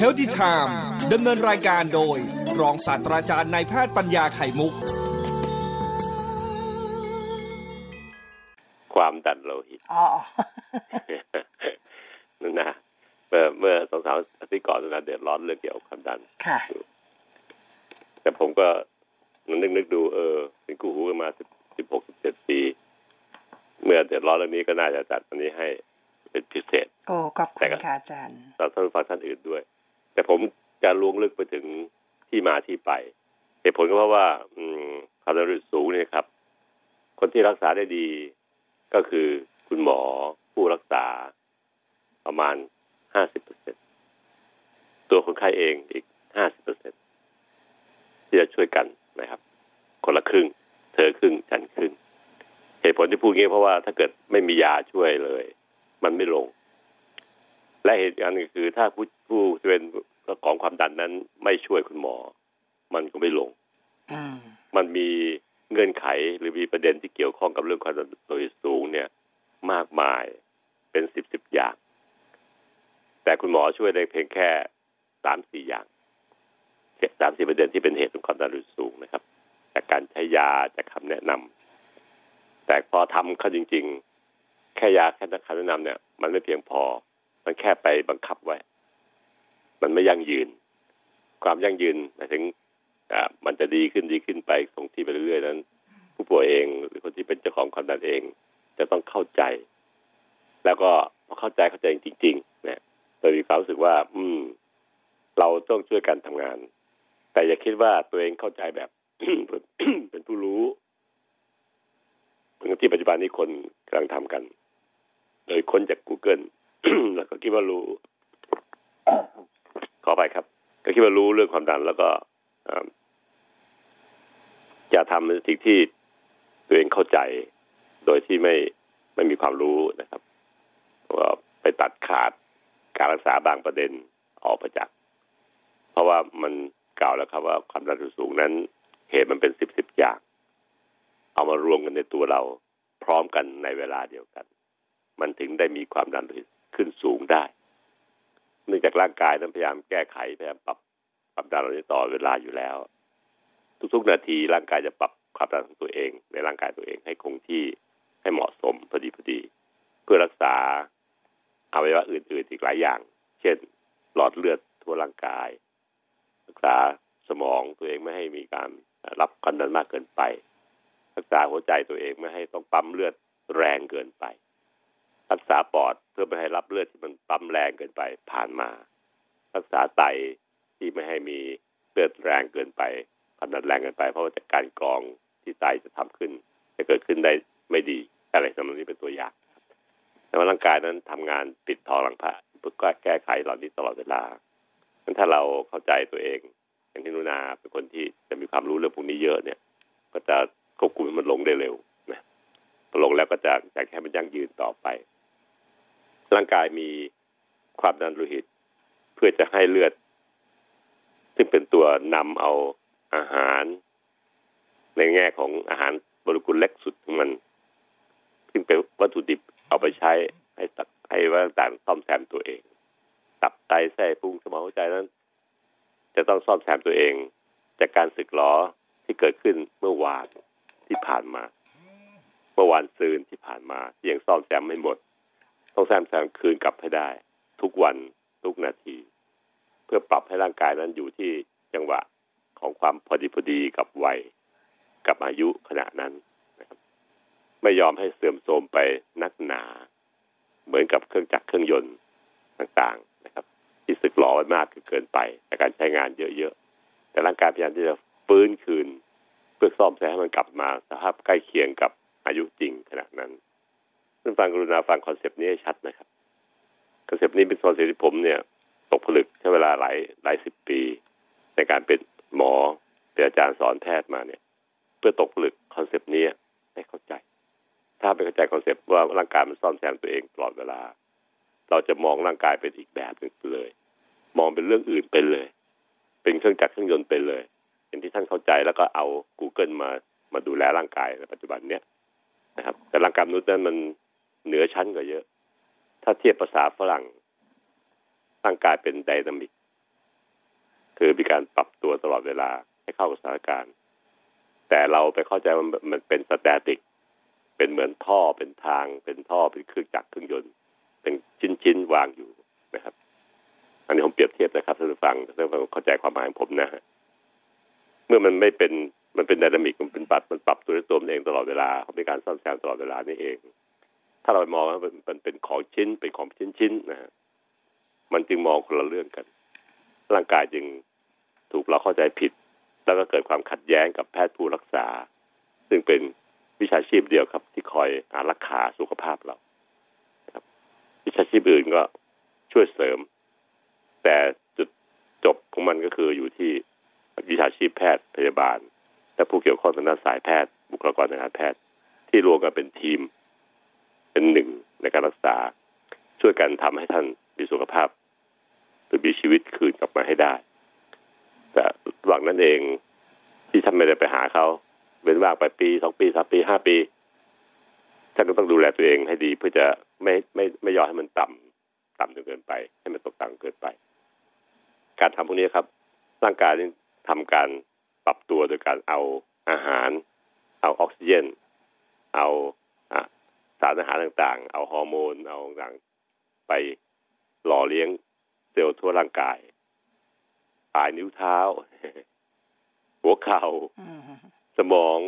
h e a l t h y Time ดำเนินรายการโดย รองศาสตราจารย์นายแพทย์ปัญญาไข่มุก ความดันโลหิตอ๋อนั่นนะเมื่อเมื่อสองสามอาทิตย์ก่อนนะเดือดร้อนเรื่องเกี่ยวกับความดันค่ะ แต่ผมก็นึกนึกดู เออเป็นกูหูกันมาสิบสิบหกสิบเจ็ดปี เมื่อเดือดร้อนเรื่องนี้ก็น่าจะจัดอันนี้ให้เป็นพิเศษ โอ้ขอบคุณค่ะอาจารย์สำหรับท่านผู้ฟังท่านอื่นด้วย แต่ผมจะลวงลึกไปถึงที่มาที่ไป เหตุผลก็เพราะว่า อืมความดันโลหิตสูงเนี่ยครับ คนที่รักษาได้ดีก็คือคุณหมอผู้รักษาประมาณห้าสิบเปอร์เซ็นตัวคนไข้เองอีกห้าสิบเปอร์เซ็นที่จะช่วยกันนะครับ คนละครึ่ง เธอครึ่งฉันครึ่ง เหตุผลที่พูดงี้เพราะว่าถ้าเกิดไม่มียาช่วยเลย มันไม่ลง และเหตุการณ์หนึงคือถ้าผู้ผู้ที่เป็นเจ้าของความดันนั้นไม่ช่วยคุณหมอ มันก็ไม่ลงอืมมันมีเงื่อนไขหรือมีประเด็นที่เกี่ยวข้องกับเรื่องความดันโลหิตสูงเนี่ย มากมายเป็นสิบสิบอย่าง แต่คุณหมอช่วยได้เพียงแค่สามสี่อย่างสามสี่ประเด็นที่เป็นเหตุของความดันโลหิตสูงนะครับ จากการใช้ยาจากคำแนะนำแต่พอทำเขาจริง ๆ แค่ยาแค่คำแนะนำเนี่ย มันไม่เพียงพอ มันแค่ไปบังคับไว้ มันไม่ยั่งยืน ความยั่งยืนหมายถึงมันจะดีขึ้นดีขึ้นไปคงที่ไปเรื่อยๆนั้น ผู้ป่วยเองหรือคนที่เป็นเจ้าของความดันเอง จะต้องเข้าใจ แล้วก็พอเข้าใจเข้าใจจริงๆเนี่ยโดยมีความรู้สึกว่า อืม เราต้องช่วยกันทำงาน แต่อย่าคิดว่าตัวเองเข้าใจแบบเป็นผู้รู้เหมือนที่ปัจจุบันนี้คนกำลังทำกัน โดยคนจาก Google แล้วก็คิดว่ารู้ ขอไปครับ ก็คิดว่ารู้เรื่องความดัน แล้วก็จะทำในสิ่งที่ตัวเองเข้าใจ โดยที่ไม่ไม่มีความรู้นะครับว่าไปตัดขาดการรักษาบางประเด็นออกไปจาก เพราะว่ามันกล่าวแล้วครับว่าความดันสูงนั้น เหตุมันเป็นสิบสิบอย่าง เอามารวมกันในตัวเราพร้อมกันในเวลาเดียวกัน มันถึงได้มีความดันโลหิต ขึ้นสูงได้ เนื่องจากร่างกายนั้นพยายามแก้ไขพยายามปรับความดันเรานี้ต่อเวลาอยู่แล้ว ทุกๆนาทีร่างกายจะปรับความดันของตัวเอง ในร่างกายตัวเองให้คงที่ให้เหมาะสมพอดีพอดี เพื่อรักษาอวัยวะอื่นๆอีกหลายอย่าง เช่น หลอดเลือดทั่วร่างกาย รักษาสมองตัวเองไม่ให้มีการรับความดันมากเกินไป รักษาหัวใจตัวเองไม่ให้ต้องปั๊มเลือดแรงเกินไป รักษาปอดเพื่อไม่ให้รับเลือดที่มันปั๊มแรงเกินไปผ่านมา รักษาไตที่ไม่ให้มีเลือดแรงเกินไปความดันแรงเกินไป เพราะว่าจากการกรองที่ไตจะทำขึ้น จะเกิดขึ้นได้ไม่ดีอะไรสำหรับนี้เป็นตัวอย่างแต่ว่าร่างกายนั้นทำงานปิดทองหลังพระเพื่อแก้ไขเหล่านี้ตลอดเวลางั้นถ้าเราเข้าใจตัวเอง อย่างที่นุนาเป็นคนที่จะมีความรู้เรื่องพวกนี้เยอะเนี่ย ก็จะควบคุมให้มันลงได้เร็วนะพอลงแล้วก็จะจะแค่มันยั่งยืนต่อไป ร่างกายมีความดันโลหิต เพื่อจะให้เลือด ซึ่งเป็นตัวนำเอาอาหาร ในแง่ของอาหารโมเลกุลเล็กสุดของมัน ซึ่งเป็นวัตถุดิบเอาไปใช้ให้สักให้ว่าต่างซ่อมแซมตัวเอง ตับไตไส้พุงสมองหัวใจนั้น จะต้องซ่อมแซมตัวเอง จากการสึกหรอที่เกิดขึ้นเมื่อวานที่ผ่านมา เมื่อวานซืนที่ผ่านมาที่ยังซ่อมแซมไม่หมด ต้องแซมแซมคืนกลับให้ได้ ทุกวันทุกนาที เพื่อปรับให้ร่างกายนั้นอยู่ที่จังหวะของความพอดีพอดีกับวัยกับอายุขณะนั้นนะครับไม่ยอมให้เสื่อมโทรมไปนักหนา เหมือนกับเครื่องจักรเครื่องยนต์ต่างๆนะครับ ที่สึกหลอไว้มากเกินไปจากการใช้งานเยอะๆแต่ร่างกายพยายามที่จะฟื้นคืน เพื่อซ่อมแซมให้มันกลับมาสภาพใกล้เคียงกับอายุจริงขณะนั้น ซึ่งฟังกรุณาฟัง concept นี้ให้ชัดนะครับ concept นี้เป็น concept ที่ผมเนี่ยตกผลึกใช้เวลาหลายหลายสิบปี ในการเป็นหมอเป็นอาจารย์สอนแพทย์มาเนี่ย เพื่อตกผลึก concept นี้ให้เข้าใจ ถ้าไปเข้าใจ concept ว่าร่างกายมันซ่อมแซมตัวเองตลอดเวลา เราจะมองร่างกายเป็นอีกแบบหนึ่งเลย มองเป็นเรื่องอื่นไปเลย เป็นเครื่องจักรเครื่องยนต์ไปเลยอย่างที่ท่านเข้าใจแล้วก็เอา Google มามาดูแลร่างกายในปัจจุบันเนี้ยนะครับ แต่ร่างกายมนุษย์นั้นมัน เหนือชั้นกว่าเยอะ ถ้าเทียบภาษาฝรั่งร่างกายเป็นไดนามิก คือมีการปรับตัวตลอดเวลาให้เข้ากับสถานการณ์ แต่เราไปเข้าใจว่ามันเป็นสแตติก เป็นเหมือนท่อเป็นทาง เป็นท่อเป็นเครื่องจักรเครื่องยนต์ เป็นชิ้นๆวางอยู่นะครับ อันนี้ผมเปรียบเทียบนะครับท่านผู้ฟังท่านผู้ฟังเข้าใจความหมายของผมนะฮะเมื่อมันไม่เป็นมันเป็นไดนามิกมันเป็นปรับมันปรับตัวด้วยตัวมันเองตลอดเวลาเขาเป็นการซ่อมแซมตลอดเวลานี่เอง ถ้าเรามองว่ามันเป็นของชิ้นเป็นของชิ้นๆนะฮะมันจึงมองคนละเรื่องกัน ร่างกายจึงถูกเราเข้าใจผิด แล้วก็เกิดความขัดแย้งกับแพทย์ผู้รักษา ซึ่งเป็นวิชาชีพเดียวครับ ที่คอยอารักขาสุขภาพเราครับ วิชาชีพอื่นก็ช่วยเสริม แต่จุดจบของมันก็คืออยู่ที่วิชาชีพแพทย์พยาบาล และผู้เกี่ยวข้องทางด้านสายแพทย์ บุคลากรทางการแพทย์ ที่รวมกันเป็นทีม เป็นหนึ่งในการรักษา ช่วยกันทำให้ท่านมีสุขภาพหรือมีชีวิตคืนกลับมาให้ได้ แต่หวังนั้นเองที่ท่านไม่ได้ไปหาเขาเว้นว่างไปปีสองปีสามปีห้าปีท่านก็ต้องดูแลตัวเองให้ดีเพื่อจะไม่ไม่ไม่ยอมให้มันต่ำต่ำจนเกินไป ให้มันตกต่ำเกินไป การทำพวกนี้ครับ ร่างกายนี่ทำการปรับตัวโดยการเอาอาหาร เอาออกซิเจน เอาารอาหารต่างๆ เอาฮอร์โมน เอาต่างไปหล่อเลี้ยงเซลล์ทั่วร่างกายปลายนิ้วเท้า หัวเข่าสมอง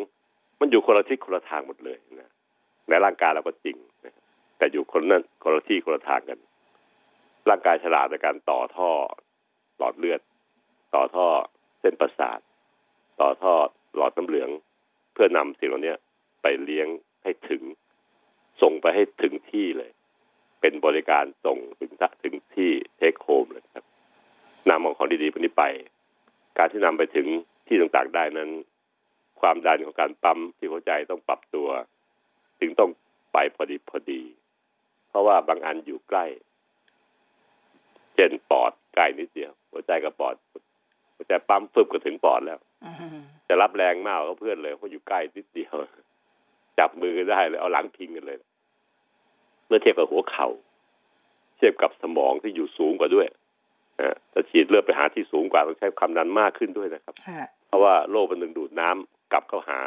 มันอยู่คนละทิศคนละทางหมดเลยนะในร่างกายเราก็จริงนะแต่อยู่คนนั้นคนละที่คนละทางกัน ร่างกายฉลาดในการต่อท่อหลอดเลือด ต่อท่อเส้นประสาท ต่อท่อหลอดน้ำเหลือง เพื่อนำสิ่งเหล่านี้ไปเลี้ยงให้ถึง ส่งไปให้ถึงที่เลย เป็นบริการส่งถึงถึงที่เทคโฮมเลยครับนำเอาของดีๆพวกนี้ไป การที่นำไปถึงที่ต่างๆได้นั้น ความดันของการปั๊มที่หัวใจต้องปรับตัว ถึงต้องไปพอดีพอดี เพราะว่าบางอันอยู่ใกล้ เช่นปอดใกล้นิดเดียว หัวใจกับปอดหัวใจปั๊มฟึบก็ถึงปอดแล้วอืมจะรับแรงมากกว่าเพื่อนเลยเพราะอยู่ใกล้นิดเดียว จับมือกันได้เลยเอาหลังพิงกันเลย เมื่อเทียบกับหัวเขา่าเทียบกับสมองที่อยู่สูงกว่าด้วยนะจะฉีดเลือดไปหาที่สูงกว่าต้องใช้ความดันมากขึ้นด้วยนะครับฮะเพราะว่าโลกมันดึงดูดน้ำกลับเข้าหา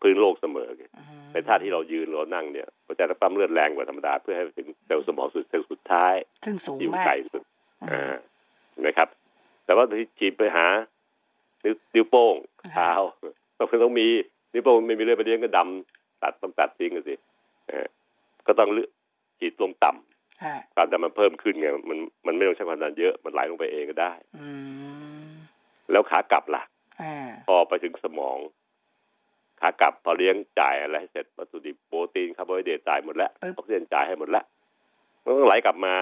พื้นโลกเสมอไงอืมในท่าที่เรายืนเรานั่งเนี่ยหัวใจต้องปั๊มเลือดแรงกว่าธรรมดาเพื่อให้ไปถึงเซลล์สมองสุดเซลล์สุดท้ายซึ่งสูงที่อยู่มากไกลสุดอืมอ่านะครับ แต่ว่าที่ฉีดไปหานิ้วนิ้วโป้งเท้าต้องต้องมีนิ้วโป้งไม่มีเลือดไปเลี้ยงก็ดำตัดต้องตัดทิ้งกันสิเออก็ต้อง เลือดฉีดลงต่ำฮะความดันมันเพิ่มขึ้นไงมันมันไม่ต้องใช้ความดันเยอะมันไหลลงไปเองก็ได้ อืมแล้วขากลับล่ะอ่าพอไปถึงสมองขากลับพอเลี้ยงจ่ายอะไรให้เสร็จวัตถุดิบโปรตีนคาร์โบไฮเดรตจ่ายหมดแล้วออกซิเจนจ่ายให้หมดแล้วมันต้องไหลกลับมา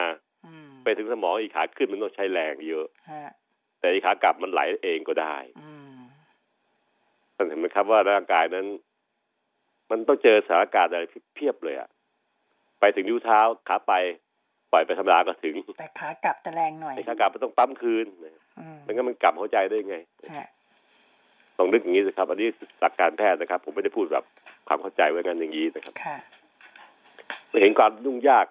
อืมไปถึงสมองอีกขาขึ้นมันต้องใช้แรงเยอะฮะแต่อีกขากลับมันไหลเองก็ได้อืมท่านเห็นไหมครับว่าร่างกายนั้น มันต้องเจอสถานการณ์อะไรที่เพียบเลยอะ ไปถึงนิ้วเท้าขาไปปล่อยไปธรรมดาก็ถึง แต่ขากลับจะแรงหน่อยไอ้ขากลับมันต้องปั๊มคืนอืมไม่งั้นมันกลับหัวใจได้ไงฮะต้องนึกอย่างนี้สิครับ อันนี้หลักการแพทย์นะครับ ผมไม่ได้พูดแบบความเข้าใจไว้งั้นอย่างนี้นะครับค่ะเห็นความยุ่งยาก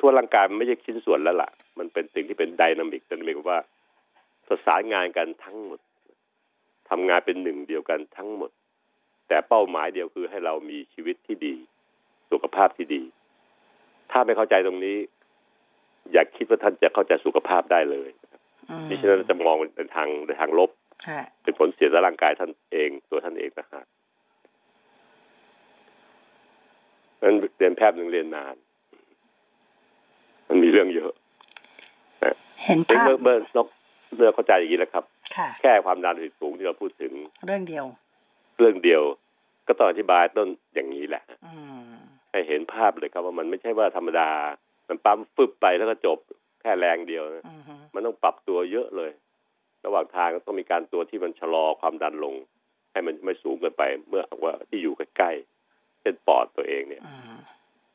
ทั่วร่างกายมันไม่ใช่ชิ้นส่วนแล้วล่ะ มันเป็นสิ่งที่เป็นไดนามิกไดนามิกว่าประสานงานกันทั้งหมดทำงานเป็นหนึ่งเดียวกันทั้งหมด แต่เป้าหมายเดียวคือให้เรามีชีวิตที่ดี สุขภาพที่ดี ถ้าไม่เข้าใจตรงนี้ อย่าคิดว่าท่านจะเข้าใจสุขภาพได้เลยนะครับอืมดิฉันจะมองในทางในทางลบฮะเป็นผลเสียต่อร่างกายท่านเองตัวท่านเองนะฮะนั้นเรียนแพทย์หนึ่งเรียนนาน มันมีเรื่องเยอะเห็นเมื่ภาพอเมื่อเมื่อเมื่อเข้าใจอย่างนี้แล้วครับค่ะแค่ความดันโลหิตสูงที่เราพูดถึง เรื่องเดียว เรื่องเดียว ก็ต้องอธิบายต้นอย่างนี้แหละอืม ให้เห็นภาพเลยครับว่ามันไม่ใช่ว่าธรรมดา มันปั๊มฟึบไปแล้วก็จบแค่แรงเดียวนะอืมฮึมันต้องปรับตัวเยอะเลย ระหว่างทางก็ต้องมีการตัวที่มันชะลอความดันลง ให้มันไม่สูงเกินไป เมื่อว่าที่อยู่ใกล้ๆเช่นปอดตัวเองเนี่ยอืม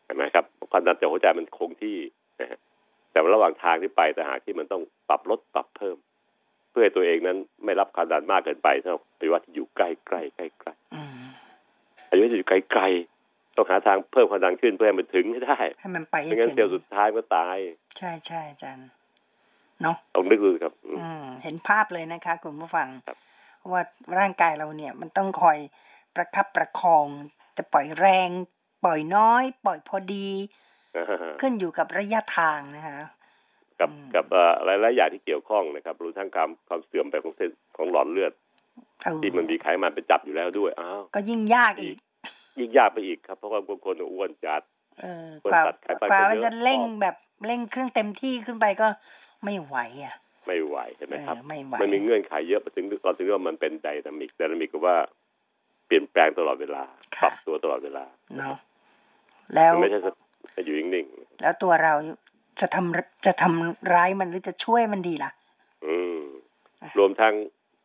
เห็นไหมครับความดันจากหัวใจมันคงที่นะฮะแต่ว่าระหว่างทางที่ไปแต่หากที่มันต้องปรับลดปรับเพิ่ม เพื่อให้ตัวเองนั้นไม่รับความดันมากเกินไปเท่าไปว่าที่อยู่ใกล้ใกล้ใกล้ใกล้อืมอายุที่อยู่ไกลๆ ต้องหาทางเพิ่มความดันขึ้นเพื่อให้มันถึงให้ได้ ให้มันไปให้ไม่งั้นถึงเซลล์สุดท้ายก็ตาย ใช่ใช่อาจารย์เนาะลองนึกดูครับอืมอืมเห็นภาพเลยนะคะคุณผู้ฟังครับว่าร่างกายเราเนี่ยมันต้องคอยประคับประคอง จะปล่อยแรง ปล่อยน้อย ปล่อยพอดีขึ้นอยู่กับระยะทางนะคะกับอืมกับเอ่อหลายๆอย่างที่เกี่ยวข้องนะครับรวมทั้งความความเสื่อมไปของเส้นของหลอดเลือดเออที่มันมีไขมันไปจับอยู่แล้วด้วยอ้าวก็ยิ่งยากอีก ยิ่งยากไปอีกครับ เพราะว่าบางคนอ้วนจัดเออคนกว่าตัดไขมันกว่าไปมันเยอะจะเร่งออกแบบเร่งเครื่องเต็มที่ขึ้นไปก็ไม่ไหวอะ ไม่ไหวใช่ไหมครับเออไม่ไหวมันมีเงื่อนไขเยอะถึงตอนถึงว่ามันเป็นไดนามิกไดนามิกก็ว่าเปลี่ยนแปลงตลอดเวลาค่ะปรับตัวตลอดเวลาเนาะแล้วมันไม่ใช่จะอยู่นิ่งแล้วตัวเราจะทำจะทำร้ายมันหรือจะช่วยมันดีล่ะๆอืมรวมทั้ง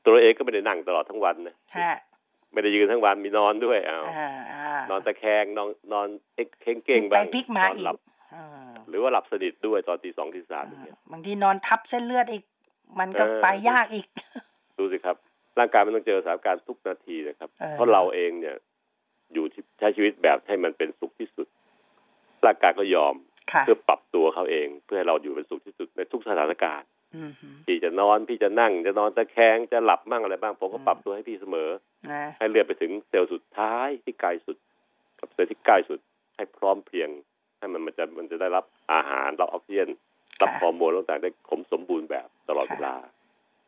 ตัวเองก็ไม่ได้นั่งตลอดทั้งวันนะฮะ ไม่ได้ยืนทั้งวันมีนอนด้วยอ้าวอ่าอ่านอนตะแคงนอนนอนเอ็กเข่งพลิเก่งกไปบ้างพลิกมานอนอีหลักบอ่าหรือว่าหลับสนิทด้วยตอนตีสองตีสามอย่างอ่าเงี้ยบางทีนอนทับเส้นเลือดอีก มันก็เออไปยากอีก ดูสิครับ ร่างกายมันต้องเจอสถานการณ์ทุกนาทีนะครับเออเพราะเราเองเนี่ย อยู่ที่ใช้ชีวิตแบบให้มันเป็นสุขที่สุด ร่างกายก็ยอมค่ะเพื่อปรับตัวเขาเอง เพื่อให้เราอยู่เป็นสุขที่สุดในทุกสถานการณ์อืมฮึ พี่จะนอนพี่จะนั่งจะนอนตะแคงจะหลับมั่งอะไรบ้าง ผมก็ปรับตัวให้พี่เสมอนะให้เลือดไปถึงเซลล์สุดท้ายที่ไกลสุด กับเซลล์ที่ใกล้สุด ให้พร้อมเพรียง ให้มันมันจะมันจะได้รับอาหารรับออกซิเจนรับฮอร์โมนต่างๆได้คมสมบูรณ์แบบตลอดเวลา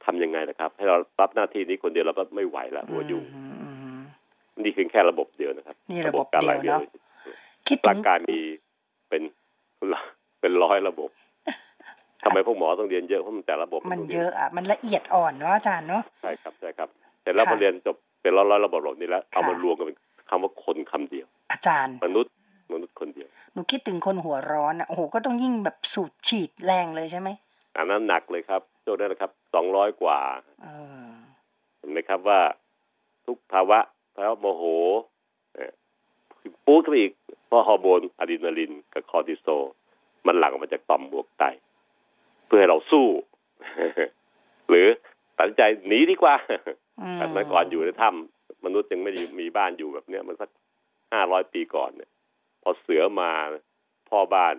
ทำยังไงนะครับ ให้เรารับหน้าที่นี้คนเดียวเราก็ไม่ไหวละหัวยุ่งอืมอืมอืมนี่เพียงแค่ระบบเดียวนะครับ นี่ระบบการไหลเดียวเวียนเนอะคิดถึร่างงกายมีเป็นเป็นร้อยระบบ ทำไมพวกหมอต้องเรียนเยอะเพราะมันแต่ระบบมันต้งรีเยอะอะมันละเอียดอ่อนเนาะอาจารย์เนาะใช่ครับใช่ครับเสร็จแล้วค่ะพอเรียนจบเป็นร้อยร้อยๆระบบนี้แล้วเอาค่ะมารวมกันเป็นคำว่าคนคำเดียว อาจารย์ มนุษย์มนุษย์คนเดียวหนูคิดถึงคนหัวร้อนอะโอ้โหก็ต้องยิ่งแบบสูบฉีดแรงเลยใช่ไหมอันนั้นหนักเลยครับโจ้ได้นะครับสองร้อยกว่าเออเห็นไหมครับว่า ทุกภาวะภาวะโมโหเอ่อปูดเข้าไปอีกเพราะฮอร์โมนอะดรีนาลินกับคอร์ติโซลมันหลั่งออกมาจากต่อมหมวกไต เพื่อให้เราสู้ หรือตัดสินใจหนีดีกว่าอืมแต่เมื่อก่อนอยู่ในถ้ำมนุษย์ยังไม่ได้มีบ้านอยู่แบบเนี้ยมันสักห้าร้อยปีก่อนเนี่ย พอเสือมาพ่อบ้าน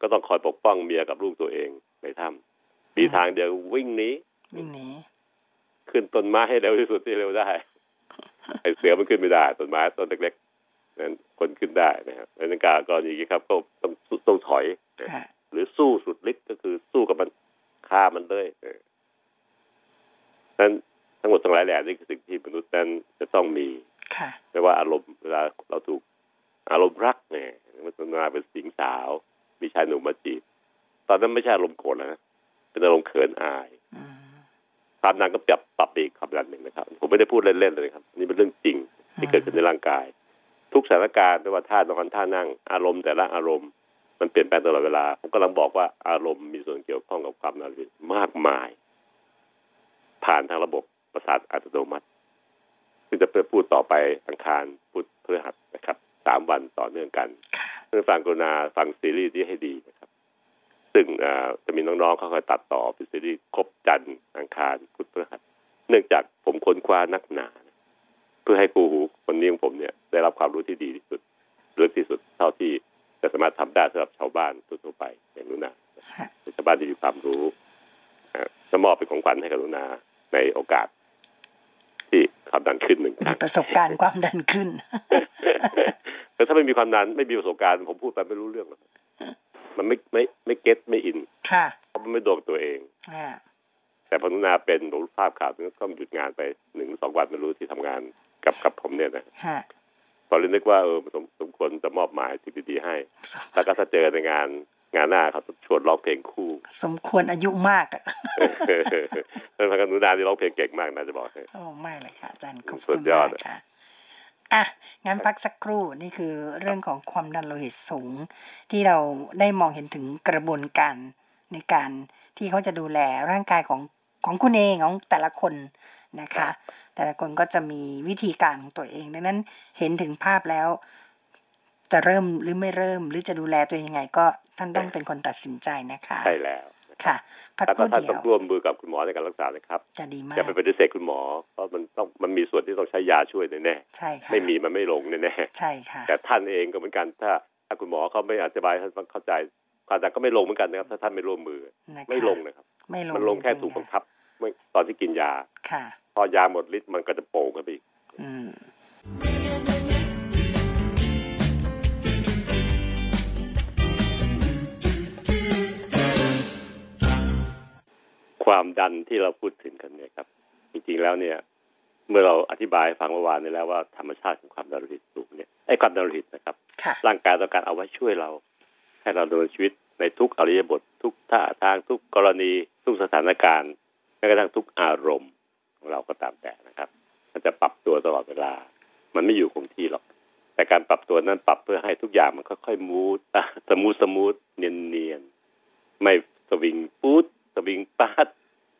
ก็ต้องคอยปกป้องเมียกับลูกตัวเองในถ้ำมีทางเดียววิ่งหนีวิ่งหนีขึ้นต้นไม้ให้เร็วที่สุดที่เร็วได้ไอเสือมันขึ้นไม่ได้ต้นไม้ต้นเล็กๆนั้นคนขึ้นได้นะครับในการกรณีนี้ครับก็ต้องต้องถอยค่ะ หรือสู้สุดฤทธิ์ก็คือสู้กับมันฆ่ามันเลยเออนั้นทั้งหมดทั้งหลายแหล่นี่คือสิ่งที่มนุษย์นั้นจะต้องมีค่ะไม่ว่าอารมณ์เวลาเราถูกอารมณ์รักเนี่ยมันจะมาเป็นสิงสาว มีชายหนุ่มมาจีบ ตอนนั้นไม่ใช่อารมณ์โกรธแล้วนะเป็นอารมณ์เขินอายอืมความดันก็ปรับปรับไปอีกความดันหนึ่งนะครับ ผมไม่ได้พูดเล่นๆเลยครับ นี่เป็นเรื่องจริงที่เกิดขึ้นในร่างกาย ทุกสถานการณ์ไม่ว่าท่านอนท่านั่ง อารมณ์แต่ละอารมณ์ มันเปลี่ยนแปลงตลอดเวลา ผมกำลังบอกว่าอารมณ์มีส่วนเกี่ยวข้องกับความดันโลหิตมากมาย ผ่านทางระบบประสาทอัตโนมัติซึ่งจะไปพูดต่อไปอังคารพุธพฤหัสนะครับสามวันต่อเนื่องกันค่ะเพื่อนฟังกรุณาฟังซีรีส์ที่ให้ดีนะครับ ซึ่งอ่าจะมีน้องๆเขาคอยตัดต่อเป็นซีรีส์ครบจันทร์อังคารพุธพฤหัส เนื่องจากผมค้นคว้านักหนา เพื่อให้ครูหูคนนี้ของผมเนี่ย ได้รับความรู้ที่ดีที่สุดลึกที่สุดเท่าที่ จะสามารถทำได้สำหรับชาวบ้านทั่วๆไปอย่างนุนาค่ะเป็นชาวบ้านที่มีความรู้อ่าจะมอบเป็นของขวัญให้กับนุนาในโอกาส ที่ความดันขึ้นหนึ่งคมีรั้งประสบการณ์ความดันขึ้นแต่ถ้าไม่มีความดันไม่มีประสบการณ์ผมพูดไปไม่รู้เรื่องหรอกมันไม่ไม่ไม่เก็ตไม่อินค่ะเพราะมันไม่โดนตัวเองอ่าแต่พอนุนาเป็นผมรู้ภาพข่าวต้องหยุดงานไปหนึ่งสองวันไม่รู้ที่ทำงานกับกับผมเนี่ยนะ ฮะตอนนี้นึกว่าเออสมสมควรจะมอบหมายสิ่งดีๆให้ แล้วก็ถ้าเจอในงานงานหน้าเขาจะชวนร้องเพลงคู่ สมควรอายุมากอะแล้วพนุนาที่ร้องเพลงเก่งมากนะจะบอกให้โอ้ไม่เลยค่ะอาจารย์ขอบสุคุดณยอมาดกค่ะอะงั้นพักสักครู่นี่คือเรื่องของความดันโลหิตสูง ที่เราได้มองเห็นถึงกระบวนการในการที่เขาจะดูแลร่างกายของของคุณเองของแต่ละคนนะคะ แต่ละคนก็จะมีวิธีการของตัวเอง ดังนั้นเห็นถึงภาพแล้ว จะเริ่มหรือไม่เริ่ม หรือจะดูแลตัวเองยังไง ก็ท่านต้องเป็นคนตัดสินใจนะคะใช่แล้วค่ะพักแต่ครู่ท่านเดียต้องวร่วมมือกับคุณหมอในการรักษานะครับจะดีมาอย่ากไปปฏิเสธคุณหมอเพราะมันต้องมันมีส่วนที่ต้องใช้ยาช่วยแน่ใช่ค่ะๆไม่มีมันไม่ลงแน่ใช่ค่ะๆแต่ท่านเองก็เหมือนกันถ้าถ้าคุณหมอเขาไม่อธิบายให้ท่านเข้าใจความดันก็ไม่ลงเหมือนกันนะครับ ถ้าท่านไม่ร่วมมือนะคะไม่ลงนะครับ ไม่ลงมันลงแค่จริๆถูกบังคับไม่ตอนที่กินยาค่ะพ อยาหมดฤทธิ์มันก็จะโป่งขึ้นไปอีกอืมความดันที่เราพูดถึงกันเนี่ยครับ จริงๆแล้วเนี่ย เมื่อเราอธิบายให้ฟังเมื่อวานนี้แล้วว่าธรรมชาติของความดันโลหิตสูงเนี่ยไอ้ความดันโลหิตนะครับค่ะร่างกายต้องการเอาไว้ช่วยเรา ให้เราดำเนินชีวิตในทุกอิริยาบถทุกท่าทางทุกกรณีทุกสถานการณ์แม้กระทั่งทุกอารมณ์ ของเราก็ตามแต่นะครับ มันจะปรับตัวตลอดเวลา มันไม่อยู่คงที่หรอก แต่การปรับตัวนั้นปรับเพื่อให้ทุกอย่างมันค่อยๆ smooth smooth smooth เนียนเนียนไม่สวิงปูดสวิงปาด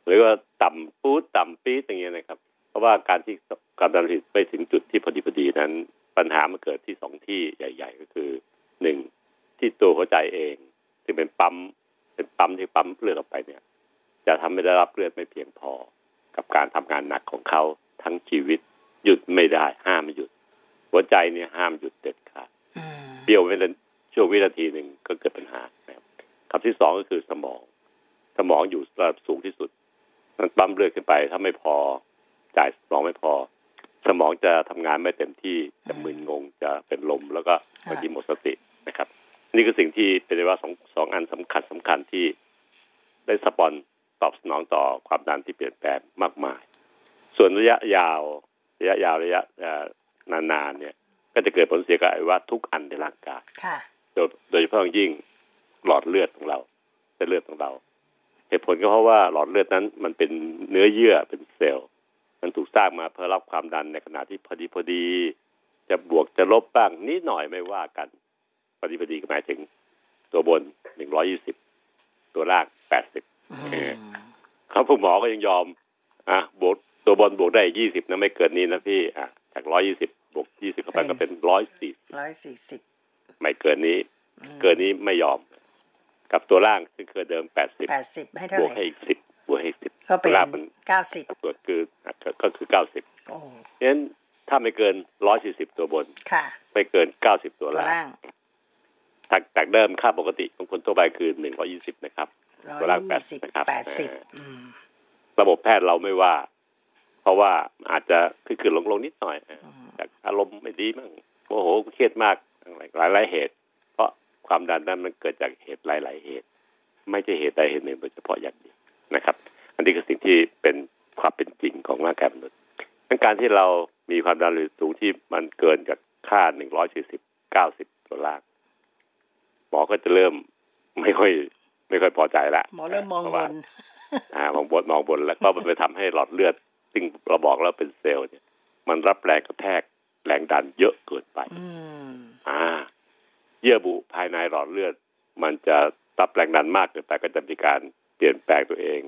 หรือว่าต่ำปูดต่ำปี๊ดอย่างเงี้ยนะครับ เพราะว่าการที่ความดันโลหิตไปถึงจุดที่พอดีพอดีนั้น ปัญหามันเกิดที่สองที่ใหญ่ ๆ ก็คือหนึ่งที่ตัวหัวใจเองที่เป็นปั๊มเป็นปั๊มที่ปั๊มเลือดออกไปเนี่ย จะทำให้ได้รับเลือดไม่เพียงพอ กับการทำงานหนักของเขาทั้งชีวิต หยุดไม่ได้ ห้ามไม่หยุด หัวใจเนี่ยห้ามหยุดเด็ดขาดอืมเบี้ยวไปเป็นช่วงวินาทีหนึ่งก็เกิดปัญหานะครับคำที่สองก็คือสมอง สมองอยู่ระดับสูงที่สุด มันปั๊มเลือดขึ้นไป ถ้าไม่พอ จ่ายสมองไม่พอ สมองจะทำงานไม่เต็มที่จะมึนงงจะเป็นลมแล้วก็บางทีหมดสตินะครับ นี่คือสิ่งที่เป็นว่าสองสองอันสำคัญสำคัญที่ได้สปอน ตอบสนองต่อความดันที่เปลี่ยนแปลงมากมาย ส่วนระยะยาว ระยะยาวระยะเอ่อนานๆเนี่ย ก็จะเกิดผลเสียกับอวัยวะทุกอันในร่างกายค่ะโดยโดยเฉพาะอย่างยิ่งหลอดเลือดของเราเส้นเลือดของเราเหตุผลก็เพราะว่าหลอดเลือดนั้น มันเป็นเนื้อเยื่อเป็นเซลล์ มันถูกสร้างมาเพื่อรับความดันในขณะที่พอดีพอดี จะบวกจะลบบ้างนิดหน่อยไม่ว่ากันพอดีพอดีก็หมายถึง ตัวบนหนึ่งร้อยี่สิบตัวล่างแปดสิบอืม เขาผู้หมอก็ยังยอม อะบวกตัวบนบวกได้ยี่สิบนะไม่เกินนี้นะพี่อะจากร้อยี่สิบบวกยี่สิบเข้าไปก็เป็นร้อยสี่ร้อยสี่สิบไม่เกินนี้อืมเกินนี้ไม่ยอม กับตัวล่างซึ่งเคยเดิมแปดสิบแปดสิบให้เท่าบไหวกร่ให้อีกสิบบวกให้อีกสิบก็เป็นตัวล่างมันเก้าสิบตัวคืออะก็ก็คือเก้าสิบโอ้เพราะฉะนั้นถ้าไม่เกินร้อยสี่สิบตัวบนค่ะ ไม่เกินเก้าสิบตัวตัวล่างล่างจากจากเดิมค่าปกติของคนทั่วไปคือหนึ่งร้อยี่สิบนะครับ ร้ตัวอยล่างยี่สิบ80นะครับแปดสิบอ่าอืมระบบแพทย์เราไม่ว่า เพราะว่าอาจจะคือคือลงลงๆนิดหน่อยอะอืมจากอารมณ์ไม่ดีมั่งโมโหเครียดมากหลายหลายๆเหตุ เพราะความดันนั้นมันเกิดจากเหตุหลายๆเหตุ ไม่ใช่เหตุใดเหตุหนึ่งโดยเฉพาะอย่างเดียวนะครับ อันนี้คือสิ่งที่เป็นความเป็นจริงของร่างกายมนุษย์ดังการที่เรามีความดันโลหิตสูงที่มันเกินจากค่าหนึ่งร้อยสี่สิบเก้าสิบตัวล่างหมอก็จะเริ่มไม่ค่อย ไม่ค่อยพอใจละหมอเริ่มมองพราะบว่านอ่ามองบนมองบนแล้วก็มันไปทำให้หลอดเลือดซึ่งเราบอกแล้วเป็นเซลล์เนี่ย มันรับแรงกระแทกแรงดันเยอะเกินไปอืมอ่า เยื่อบุภายในหลอดเลือด มันจะรับแรงดันมากเกินไปก็จะมีการเปลี่ยนแปลงตัวเอง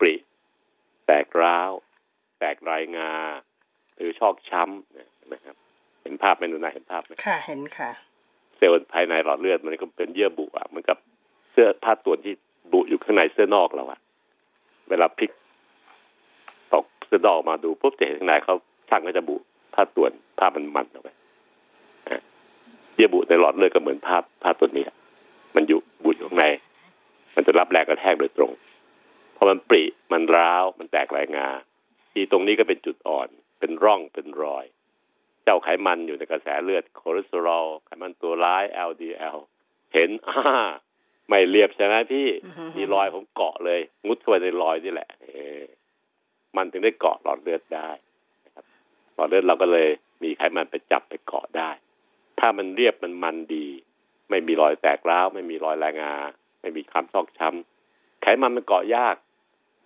ปริแตกร้าว แตกรายงา หรือชอกช้ำเนี่ยนะครับ เห็นภาพไหมหนูนายเห็นภาพไหมค่ะเห็นค่ะ เซลล์ภายในหลอดเลือดมันก็เป็นเยื่อบุอะเหมือนกับ เสื้อผ้าตัวที่บุอยู่ข้างในเสื้อนอกเราอะเวลาพลิกตกเสื้อนอกออกมาดูปุ๊บจะเห็นข้างในเขาช่างก็จะบุผ้าตัวผ้ามันมันออกไปเยื่อบุในหลอดเลือดก็เหมือนผ้าผ้าตัวนี้มันอยู่บุอยู่ข้างใน มันจะรับแรงกระแทกโดยตรงพอมันปริมันร้าวมันแตกรายงาทีตรงนี้ก็เป็นจุดอ่อนเป็นร่องเป็นรอย เจ้าไขมันอยู่ในกระแสเลือดคอเลสเตอรอลไขมันตัวร้าย LDL เห็นอ่า ไม่เรียบใช่ไหมพี่อือฮึมีรอยผมเกาะเลยงุดเข้าไปในรอยนี่แหละเออมันถึงได้เกาะหลอดเลือดได้นะครับหลอดเลือดเราก็เลยมีไขมันไปจับไปเกาะได้ ถ้ามันเรียบมันมันดี ไม่มีรอยแตกร้าวไม่มีรอยลายงา ไม่มีความชอกช้ำำไขมันมันเกาะยาก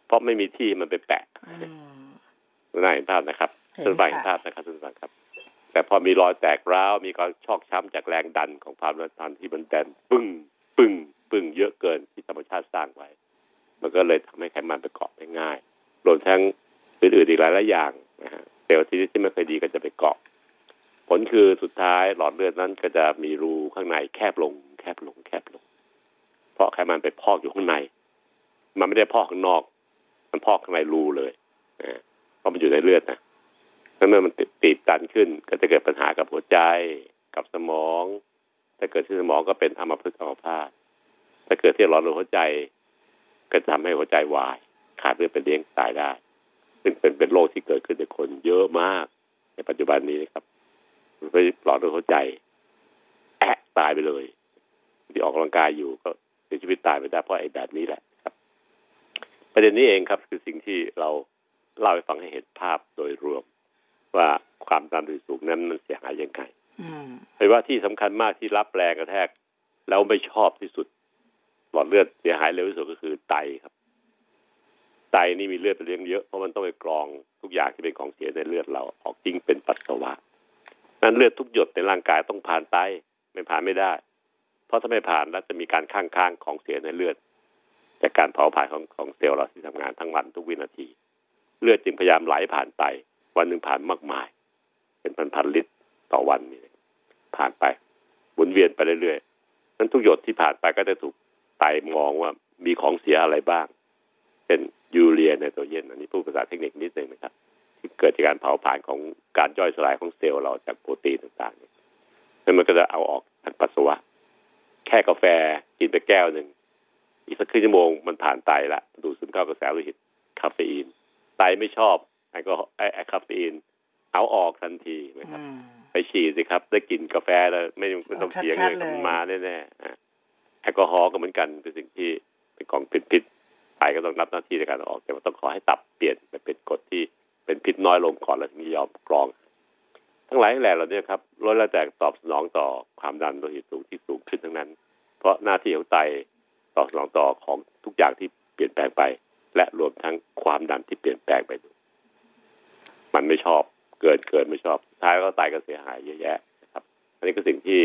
เพราะไม่มีที่มันไปแปะอืมน่าเห็นภาพนะครับเห็นท่านผู้ฟังค่ะเห็นภาพนะครับท่านผู้ฟังครับ แต่พอมีรอยแตกร้าวมีการชอกช้ำจากแรงดันของความดันที่มันแดนปึ้งปึ้ง ปึ้งเยอะเกินที่ธรรมชาติสร้างไว้ มันก็เลยทำให้ไขมันไปเกาะได้ง่ายรวมทั้งอื่นๆอีกหลายๆอย่างนะฮะเซลล์ที่ที่ไม่เคยดีก็จะไปเกาะ ผลคือสุดท้ายหลอดเลือดนั้นก็จะมีรูข้างในแคบลง แคบลง แคบลง เพราะไขมันไปพอกอยู่ข้างใน มันไม่ได้พอกข้างนอก มันพอกข้างในรูเลยนะเพราะมันอยู่ในเลือดนะแล้วเมื่อมันติดติดตันขึ้น ก็จะเกิดปัญหากับหัวใจ กับสมอง ถ้าเกิดที่สมองก็เป็นอัมพฤกษ์อัมพาต ถ้าเกิดที่หลอดลมหัวใจก็ทำให้หัวใจวาย ขาดเลือดไปเลี้ยงตายได้ ซึ่งเป็นเป็นโรคที่เกิดขึ้นในคนเยอะมาก ในปัจจุบันนี้นะครับไปปลอดโรคหัวใจ แอะตายไปเลย ที่ออกกำลังกายอยู่ก็เสียชีวิตตายไปได้เพราะไอ้แบบนี้แหละครับ ประเด็นนี้เองครับ คือสิ่งที่เราเล่าให้ฟังให้เห็นภาพโดยรวม ว่าความดันโลหิตสูงนั้นมันเสียหายยังไงอืมเห็นว่าที่สำคัญมากที่รับแรงกระแทก แล้วไม่ชอบที่สุด หลอดเลือดเสียหายเร็วที่สุดก็คือไตครับ ไตนี่มีเลือดไปเลี้ยงเยอะเพราะมันต้องไปกรองทุกอย่างที่เป็นของเสียในเลือดเราออกทิ้งเป็นปัสสาวะนั้นเลือดทุกหยดในร่างกายต้องผ่านไตไม่ผ่านไม่ได้ เพราะถ้าไม่ผ่านแล้วจะมีการค้างค้างของเสียในเลือด จากการเผาผลาญของของเซลล์เราที่ทำงานทั้งวันทุกวินาที เลือดจึงพยายามไหลผ่านไตวันหนึ่งผ่านมากมาย เป็นพันพันๆลิตรต่อวันนี่ผ่านไปหมุนเวียนไปเรื่อยๆนั้นทุกหยดที่ผ่านไปก็จะถูก ไตมองว่ามีของเสียอะไรบ้าง เป็น urea nitrogen อันนี้พูดภาษาเทคนิคนิดนึงนะครับ ที่เกิดจากการเผาผลาญของการย่อยสลายของเซลล์เราจากโปรตีนต่างๆเนี่ยแล้วมันก็จะเอาออกทางปัสสาวะ แค่กาแฟกินไปแก้วหนึ่งอีกสักครึ่งชั่วโมงมันผ่านไตละดูดซึมเข้ากระแสโลหิตคาเฟอีน ไตไม่ชอบแอลกอฮอล์ไอแอลคาเฟอีน เอาออกทันทีนะครับอืมไปฉี่สิครับ ได้กลิ่นกาแฟแล้วไม่ไม่ต้องโอ้เถียงชัดเลยๆเลยมันมาแน่ๆอะ แอลกอฮอล์ก็เหมือนกันเป็นสิ่งที่เป็นของเป็นพิษไตก็ต้องรับหน้าที่ในการออก แต่ว่าต้องขอให้ตับเปลี่ยนไปเป็นกรดที่เป็นพิษน้อยลงก่อนแล้วถึงยอมกรอง ทั้งหลายทั้งแหล่เหล่านี้ครับล้วนแล้วแต่ตอบสนองต่อความดันโลหิตสูงที่สูงขึ้นทั้งนั้น เพราะหน้าที่ของไตตอบสนองต่อของทุกอย่างที่เปลี่ยนแปลงไป และรวมทั้งความดันที่เปลี่ยนแปลงไปด้วยมันไม่ชอบเกินเกินไม่ชอบสุดท้ายก็ไตก็เสียหายเยอะแยะนะครับ อันนี้ก็สิ่งที่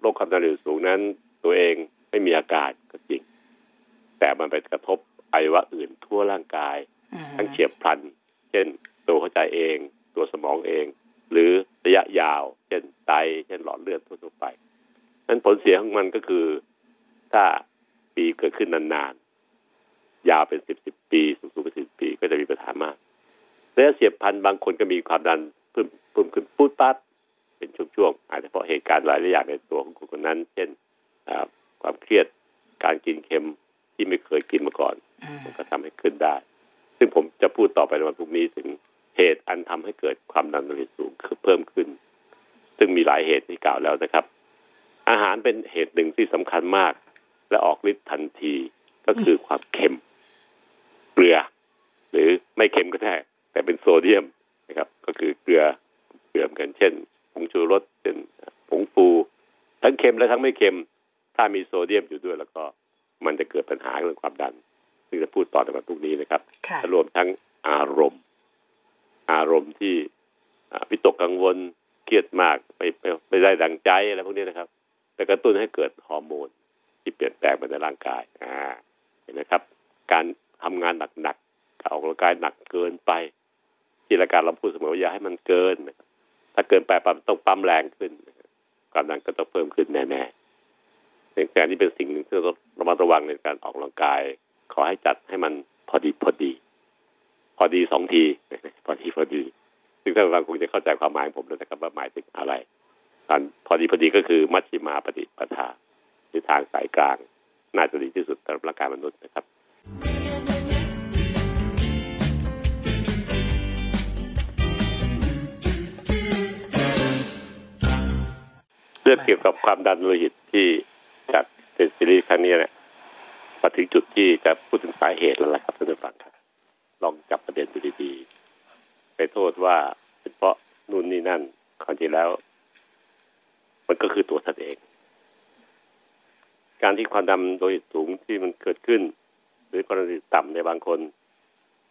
โรคความดันโลหิตสูงนั้น ตัวเอง ไม่มีอาการก็จริง แต่มันไปกระทบอวัยวะอื่นทั่วร่างกายอืมทั้งเฉียบพลัน เช่นตัวหัวใจเอง ตัวสมองเอง หรือระยะยาว เช่นไตเช่นหลอดเลือดทั่วๆไปนั้นผลเสียของมันก็คือ ถ้าปีเกิดขึ้นนานๆ ยาวเป็นสิบสิบปีสูงๆเป็นสิบปีก็จะมีปัญหามากระยะเฉียบพลันบางคนก็มีความดันเพิ่มเพิ่มขึ้นปุ๊บปั๊บเป็นช่วงๆอาจจะเพราะเหตุการณ์หลายๆอย่างในตัวของคนคนนั้น เช่นอ่า ความเครียดการกินเค็มที่ไม่เคยกินมาก่อนอืมมันก็ทำให้ขึ้นได้ ซึ่งผมจะพูดต่อไปในวันพรุ่งนี้ถึงเหตุอันทำให้เกิดความดันโลหิตสูงคือเพิ่มขึ้น ซึ่งมีหลายเหตุที่กล่าวแล้วนะครับ อาหารเป็นเหตุหนึ่งที่สำคัญมาก และออกฤทธิ์ทันทีก็คือความเค็มเกลือ หรือไม่เค็มก็ได้แต่เป็นโซเดียมนะครับ ก็คือเกลือเกลือเหมือนกันเช่นผงชูรสเช่นผงฟูทั้งเค็มและทั้งไม่เค็ม ถ้ามีโซเดียมอยู่ด้วยแล้วก็มันจะเกิดปัญหาเรื่องความดัน ซึ่งจะพูดต่อในวันพรุ่งนี้นะครับค่ะรวมทั้งอารมณ์ อารมณ์ที่อ่าวิตกกังวลเครียดมากไม่ไม่ไม่ได้ดังใจอะไรพวกนี้นะครับไปกระตุ้นให้เกิดฮอร์โมนที่เปลี่ยนแปลงไปในร่างกาย อ่า เห็นไหมครับ การทำงานหนักๆการออกกำลังกายหนักเกินไป ที่รายการเราพูดเสมอว่าอย่าให้มันเกินนะครับถ้าเกินไปปั๊มต้องปั๊มแรงขึ้นนะครับความดันก็ต้องเพิ่มขึ้นแน่ๆ ในการนี้เป็นสิ่งหนึ่งที่เราต้องระมัดระวังในการออกกำลังกาย ขอให้จัดให้มันพอดีพอดี พอดีสองที พอดีพอดี ซึ่งท่านฟังคงจะเข้าใจความหมายของผมแล้วนะครับว่าหมายถึงอะไรการพอดีพอดีก็คือมัชฌิมาปฏิปทาคือทางสายกลาง น่าจะดีที่สุดสำหรับร่างกายมนุษย์นะครับเรื่องเกี่ยวกับความดันโลหิตที่ ซีรีส์ครั้งนี้เนี่ยมาถึงจุดที่จะพูดถึงสาเหตุแล้วล่ะครับท่านผู้ฟังครับ ลองจับประเด็นดูดีๆไปโทษว่าเป็นเพราะนู่นนี่นั่นความจริงแล้ว มันก็คือตัวท่านเอง การที่ความดันโลหิตสูงที่มันเกิดขึ้น หรือความดันตต่ำในบางคน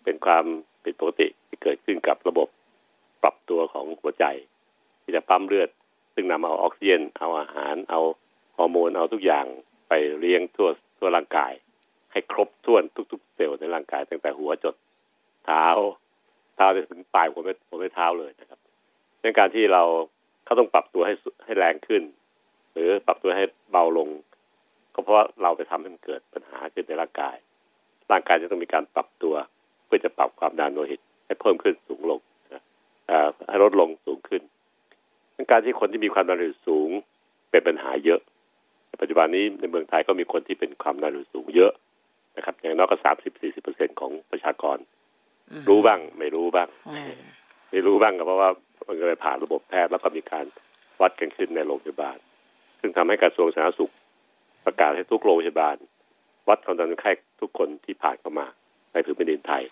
เป็นความผิดปกติที่เกิดขึ้นกับระบบปรับตัวของหัวใจ ที่จะปั๊มเลือด ซึ่งนำเอาออกซิเจนเอาอาหาร เอาฮอร์โมนเอาทุกอย่าง ไปเลี้ยงทั่วทั่วร่างกาย ให้ครบถ้วนทุก ๆ เซลล์ในร่างกายตั้งแต่หัวจดเท้าเท้าจนถึงปลายหัวไม่หัวไม่เท้าเลยนะครับในการที่เราเขาต้องปรับตัวให้ให้แรงขึ้น หรือปรับตัวให้เบาลง ก็เพราะว่าเราไปทำให้มันเกิดปัญหาขึ้นในร่างกาย ร่างกายจะต้องมีการปรับตัว เพื่อจะปรับความดันโลหิต ให้เพิ่มขึ้นสูงลงอ่อให้ลดลงสูงขึ้นการที่คนที่มีความดันโลหิตสูงเป็นปัญหาเยอะ ปัจจุบันนี้ในเมืองไทยก็มีคนที่เป็นความดันโลหิตสูงเยอะนะครับ อย่างน้อยก็สามสิบสี่สิบเปอร์เซ็นของประชากรอืมรู้บ้าง ไม่รู้บ้างอืมไม่รู้บ้างก็เพราะว่ามันก็เลยผ่านระบบแพทย์แล้วก็มีการวัดกันขึ้นในโรงพยาบาล ซึ่งทำให้กระทรวงสาธารณสุขประกาศให้ทุกโรงพยาบาล วัดความดันคนไข้ทุกคนที่ผ่านเข้ามาในพื้นแผ่นดินไทย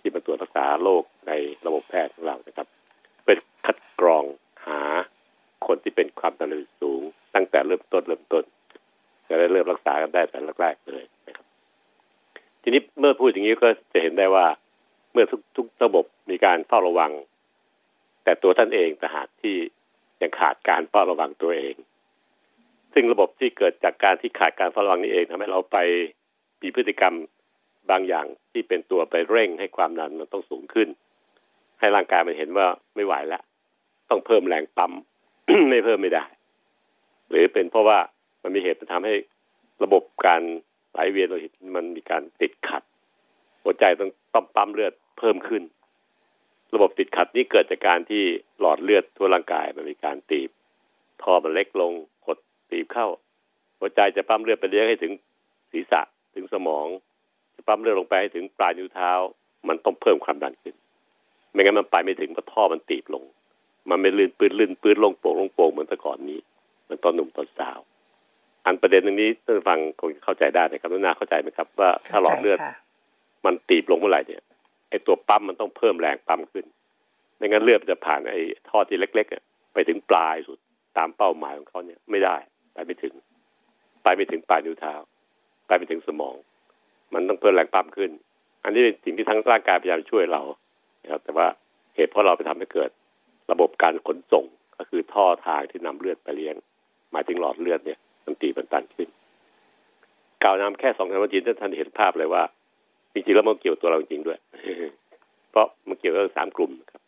ที่มาตรวจรักษาโรคในระบบแพทย์ของเรานะครับ เป็นคัดกรองหา คนที่เป็นความดันโลหิตสูง ตั้งแต่เริ่มต้นเริ่มต้นจะได้เริ่มรักษากันได้แต่แรกๆเลยนะครับ ทีนี้เมื่อพูดอย่างนี้ก็จะเห็นได้ว่า เมื่อทุกทุกระบบมีการเฝ้าระวัง แต่ตัวท่านเองแต่หากที่ยังขาดการเฝ้าระวังตัวเอง ซึ่งระบบที่เกิดจากการที่ขาดการเฝ้าระวังนี้เองทำให้เราไปมีพฤติกรรมบางอย่างที่เป็นตัวไปเร่งให้ความดันมันต้องสูงขึ้น ให้ร่างกายมันเห็นว่าไม่ไหวแล้วต้องเพิ่มแรงปั๊ม ไม่เพิ่มไม่ได้ หรือเป็นเพราะว่ามันมีเหตุมันทำให้ระบบการไหลเวียนโลหิตมันมีการติดขัด หัวใจต้องต้องปั๊มเลือดเพิ่มขึ้น ระบบติดขัดนี้เกิดจากการที่หลอดเลือดทั่วร่างกายมันมีการตีบท่อมันเล็กลงกดตีบเข้า หัวใจจะปั๊มเลือดไปเลี้ยงให้ถึงศีรษะถึงสมอง จะปั๊มเลือดลงไปให้ถึงปลายนิ้วเท้า มันต้องเพิ่มความดันขึ้น ไม่งั้นมันไปไม่ถึงเพราะท่อมันตีบลง มันไม่ลื่นปืนลื่นปืนลงโป่งลงโป่งเหมือนแต่ก่อนนี้เหมันตอนหนุ่มตอนสาว อันประเด็นตรงนี้ท่านผู้ฟังคงเข้าใจได้นะครับนุนาเข้าใจไหมครับ ว่าถ้าหลอดเลือดข้าใจค่ะมันตีบลงเมื่อไหร่เนี่ยไอตัวปั๊มมันต้องเพิ่มแรงปั๊มขึ้นไม่งั้นเลือดมันจะผ่านไอท่อที่เล็กๆอะไปถึงปลายสุดตามเป้าหมายของเขาเนี่ยไม่ได้ไปไม่ถึง ไปไม่ถึงปลายนิ้วเท้าไปไม่ถึงสมอง มันต้องเพิ่มแรงปั๊มขึ้น อันนี้เป็นสิ่งที่ทั้งร่างกายพยายามช่วยเรานะครับแต่ว่าเหตุเพราะเราไปทำให้เกิด ระบบการขนส่งก็คือท่อทางที่นำเลือดไปเลี้ยง หมายถึงหลอดเลือดเนี่ยมันตีมันตันขึ้นกล่าวนำแค่สองคำว่าจีนท่านเห็นภาพเลยว่าจริงๆแล้วมันเกี่ยวตัวเราจริงๆด้วย เพราะมันเกี่ยวกับสามกลุ่มครับ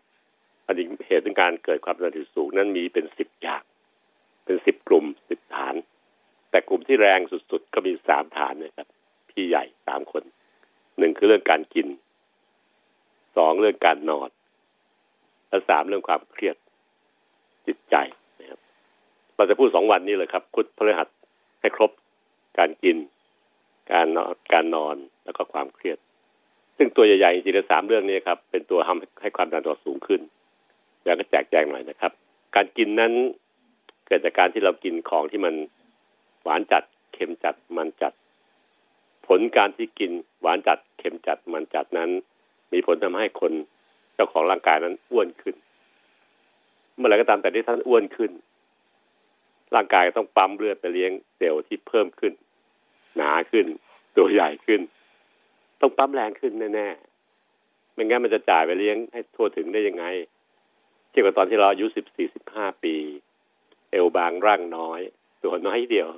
อันนี้เหตุของการเกิดความดันสูงนั้นมีเป็นสิบอย่าง เป็นสิบกลุ่มสิบฐาน แต่กลุ่มที่แรงสุดๆ ก็มีสามฐานนะครับ พี่ใหญ่สามคนหนึ่งคือเรื่องการกินสองเรื่องการนอน และสามเรื่องความเครียดจิตใจนะครับ เราจะพูดสองวันนี้เลยครับ พุธพฤหัสให้ครบการกิน การนอนการนอนแล้วก็ความเครียด ซึ่งตัวใหญ่ๆจริงๆสามเรื่องนี้ครับ เป็นตัวทำให้ความดันตัวสูงขึ้น อยากก็แจกแจงหน่อยนะครับ การกินนั้นเกิดจากการที่เรากินของที่มันหวานจัดเค็มจัดมันจัด ผลการที่กินหวานจัดเค็มจัดมันจัดนั้น มีผลทำให้คน เจ้าของร่างกายนั้นอ้วนขึ้น เมื่อไรก็ตามแต่ที่ท่านอ้วนขึ้น ร่างกายต้องปั๊มเลือดไปเลี้ยงเซลล์ที่เพิ่มขึ้น หนาขึ้น ตัวใหญ่ขึ้น ต้องปั๊มแรงขึ้นแน่ๆไม่งั้นมันจะจ่ายไปเลี้ยงให้ทั่วถึงได้ยังไง เทียบกับตอนที่เราอายุสิบสี่สิบห้าปี เอวบางร่างน้อย ตัวน้อยเดียว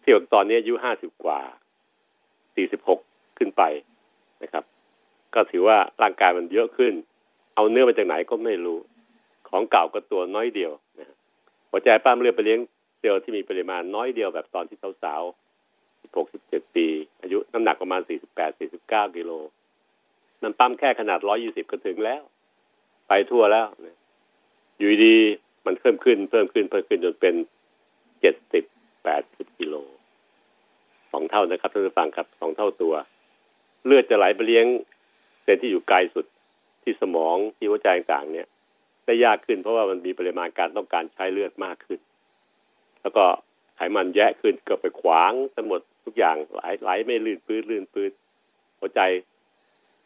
เทียบกับตอนนี้อายุห้าสิบกว่าสี่สิบหกขึ้นไปนะครับ ก็ถือว่าร่างกายมันเยอะขึ้น เอาเนื้อมาจากไหนก็ไม่รู้ ของเก่าก็ตัวน้อยเดียวนะหัวใจปั้มเลือดไปเลี้ยงเซลล์ที่มีปริมาณน้อยเดียวแบบตอนที่สาวๆสิบหกสิบเจ็ดปี อายุน้ำหนักประมาณสี่สิบแปดสี่สิบเก้ากิโลมันปั้มแค่ขนาดร้อยี่สิบก็ถึงแล้ว ไปทั่วแล้วนะอยู่ดีมันเพิ่มขึ้นเพิ่มขึ้นเพิ่มขึ้นจนเป็นเจ็ดสิบแปดสิบกิโลสองเท่านะครับท่านผู้ฟังครับสองเท่าตัว เลือดจะไหลไปเลี้ยง เซลล์ที่อยู่ไกลสุดที่สมองที่หัวใจต่างเนี่ยได้ยากขึ้น เพราะว่ามันมีปริมาณการต้องการใช้เลือดมากขึ้น แล้วก็ไขมันแยะขึ้นเกิดไปขวางทั้งหมดทุกอย่างไหลไหลไม่ลื่นปื้ดลื่นปื้ดหัวใจ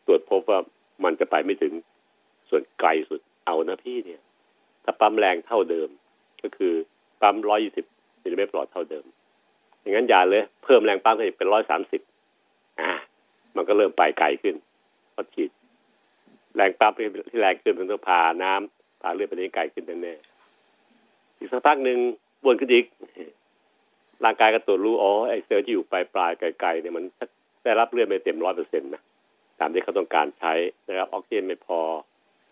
ตรวจพบว่ามันจะไปไม่ถึงส่วนไกลสุดเอานะพี่เนี่ย ถ้าปั๊มแรงเท่าเดิม ก็คือปั๊มร้อยี่สิบมิลลิเมตรหลอดเท่าเดิมอย่างนั้นอย่าเลย เพิ่มแรงปั๊มให้เป็นร้อยสามสิบอ่า มันก็เริ่มไปไกลขึ้น เพราฉีดแรงปั๊มที่แรงขึ้นมันต้องพาน้ำพาเลือดไปเลี้ยงไกขึ้นแน่ๆอีกสักพักหนึ่งวนขึ้นอีกร่างกายก็ตรวจรู้อ๋อไอเซลล์ที่อยู่ปลายปลายไกลๆเนี่ยมันได้รับเลือดไม่เต็มร้อยเปอร์เซ็นต์นะตามที่เขาต้องการใช้นะครับ ออกซิเจนไม่พอ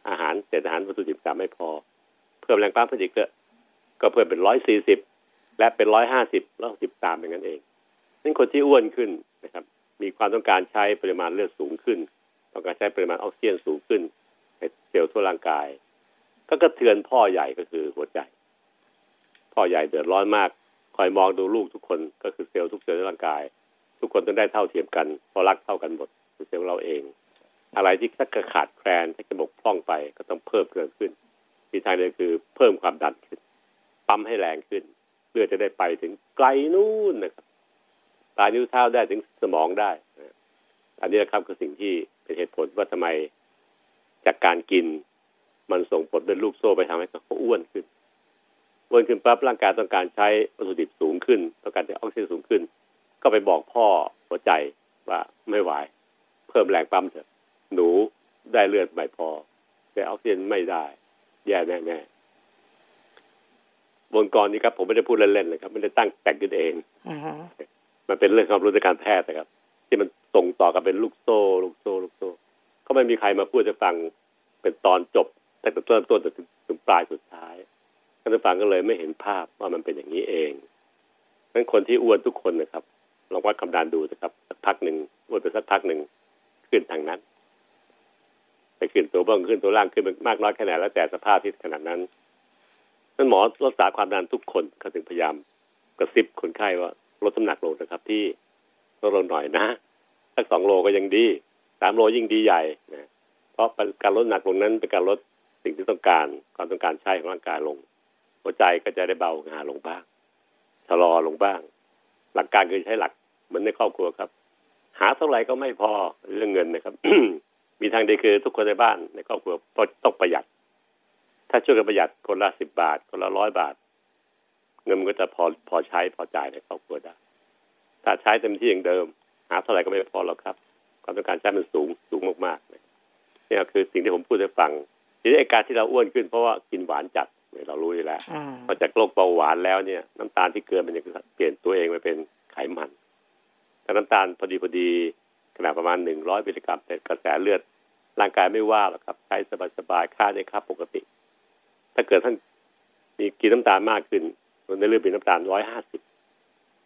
อาหารเศษอาหารวัตถุดิบต่างไม่พอ เพิ่มแรงปั๊มเพิ่มอีกก็เพิ่มเป็นร้อยสี่สิบและเป็นร้อยห้าสิบแล้วสิบตามเป็นงั้นเองนั่นคนที่อ้วนขึ้นนะครับ มีความต้องการใช้ปริมาณเลือดสูงขึ้น ต้องการใช้ปริมาณออกซิเจนสูงขึ้นในเซลล์ทั่วร่างกาย ก็กระเทือนพ่อใหญ่ก็คือหัวใจ พ่อใหญ่เดือดร้อนมาก คอยมองดูลูกทุกคนก็คือเซลล์ทุกเซลล์ในร่างกาย ทุกคนต้องได้เท่าเทียมกันเพราะรักเท่ากันหมดเซลล์เราเอง อะไรที่ถ้าขาดแคลนถ้าจะบกพร่องไปก็ต้องเพิ่มเกินขึ้นมีทางเดียวคือเพิ่มความดันขึ้นปั๊มให้แรงขึ้นเพื่อจะได้ไปถึงไกลนู่นนะครับปลายนิ้วเท้าได้ถึงสมองได้ อันนี้นะครับคือสิ่งที่เป็นเหตุผลว่าทำไมจากการกิน มันส่งผลเป็นลูกโซ่ไปทำให้เขาอ้วนขึ้นอ้วนขึ้นปั๊บร่างกายต้องการใช้วัตถุดิบสูงขึ้นต้องการใช้ออกซิเจนสูงขึ้น ก็ไปบอกพ่อหัวใจว่าไม่ไหวเพิ่มแรงปั๊มเถอะหนูได้เลือดไม่พอแต่ออกซิเจนไม่ได้ แย่แน่ๆวงกรนี้ครับ ผมไม่ได้พูดเล่นๆเลยครับ ไม่ได้ตั้งแต่งขึ้นเองอือฮึมันเป็นเรื่องความรู้ทางการแพทย์นะครับ ที่มัน ส่งต่อกันเป็นลูกโซ่ ลูกโซ่ ลูกโซ่ ก็ไม่มีใครมาพูดจะฟังเป็นตอนจบตั้งแต่เริ่มต้นจนถึงปลายสุดท้ายท่านผู้ฟังก็เลยไม่เห็นภาพว่ามันเป็นอย่างนี้เองนั้นคนที่อ้วนทุกคนนะครับลองวัดความดันดูนะครับสักพักหนึ่งอ้วนไปสักพักหนึ่งขึ้นทางนั้นไปขึ้นตัวเบื้องขึ้นตัวล่างขึ้นมากน้อยแค่ไหนแล้วแต่สภาพที่ขนาดนั้นนั้นหมอรักษาความดันทุกคนเขาถึงพยายามกระซิบคนไข้ว่าลดน้ำหนักลงนะครับ ที่ลดลงหน่อยนะ สักสองโลก็ยังดีสามโลยิ่งดีใหญ่นะเพราะการลดหนักลงนั้นเป็นการลดสิ่งที่ต้องการความต้องการใช้ของร่างกายลง หัวใจก็จะได้เบางานลงบ้างชะลอลงบ้าง หลักการคือใช้หลักเหมือนในครอบครัวครับ หาเท่าไหร่ก็ไม่พอเรื่องเงินนะครับมีทางเดียวคือทุกคนในบ้านในครอบครัวต้องประหยัด ถ้าช่วยกันประหยัดคนละสิบบาท คนละร้อยบาท เงินมันก็จะพอพอใช้พอจ่ายในครอบครัวได้ถ้าใช้เต็มที่อย่างเดิม หาเท่าไหร่ก็ไม่พอหรอกครับ ความต้องการใช้มันสูงสูงมากๆนะนี่คือสิ่งที่ผมพูดให้ฟังทีนี้ไอ้การที่เราอ้วนขึ้นเพราะว่ากินหวานจัดเนี่ยเรารู้อยู่แล้วอืมพอจากโรคเบาหวานแล้วเนี่ย น้ำตาลที่เกินมันจะเปลี่ยนตัวเองไปเป็นไขมันถ้าน้ำตาลพอดีพอดีขนาดประมาณหนึ่งร้อยมิลลิกรัมในกระแสเลือด ร่างกายไม่ว่าหรอกครับใช้สบายๆค่าได้ค่าปกติ ถ้าเกิดท่านมีกินน้ำตาลมากขึ้นส่วนในเลือดเป็นน้ำตาลร้อยห้าสิบ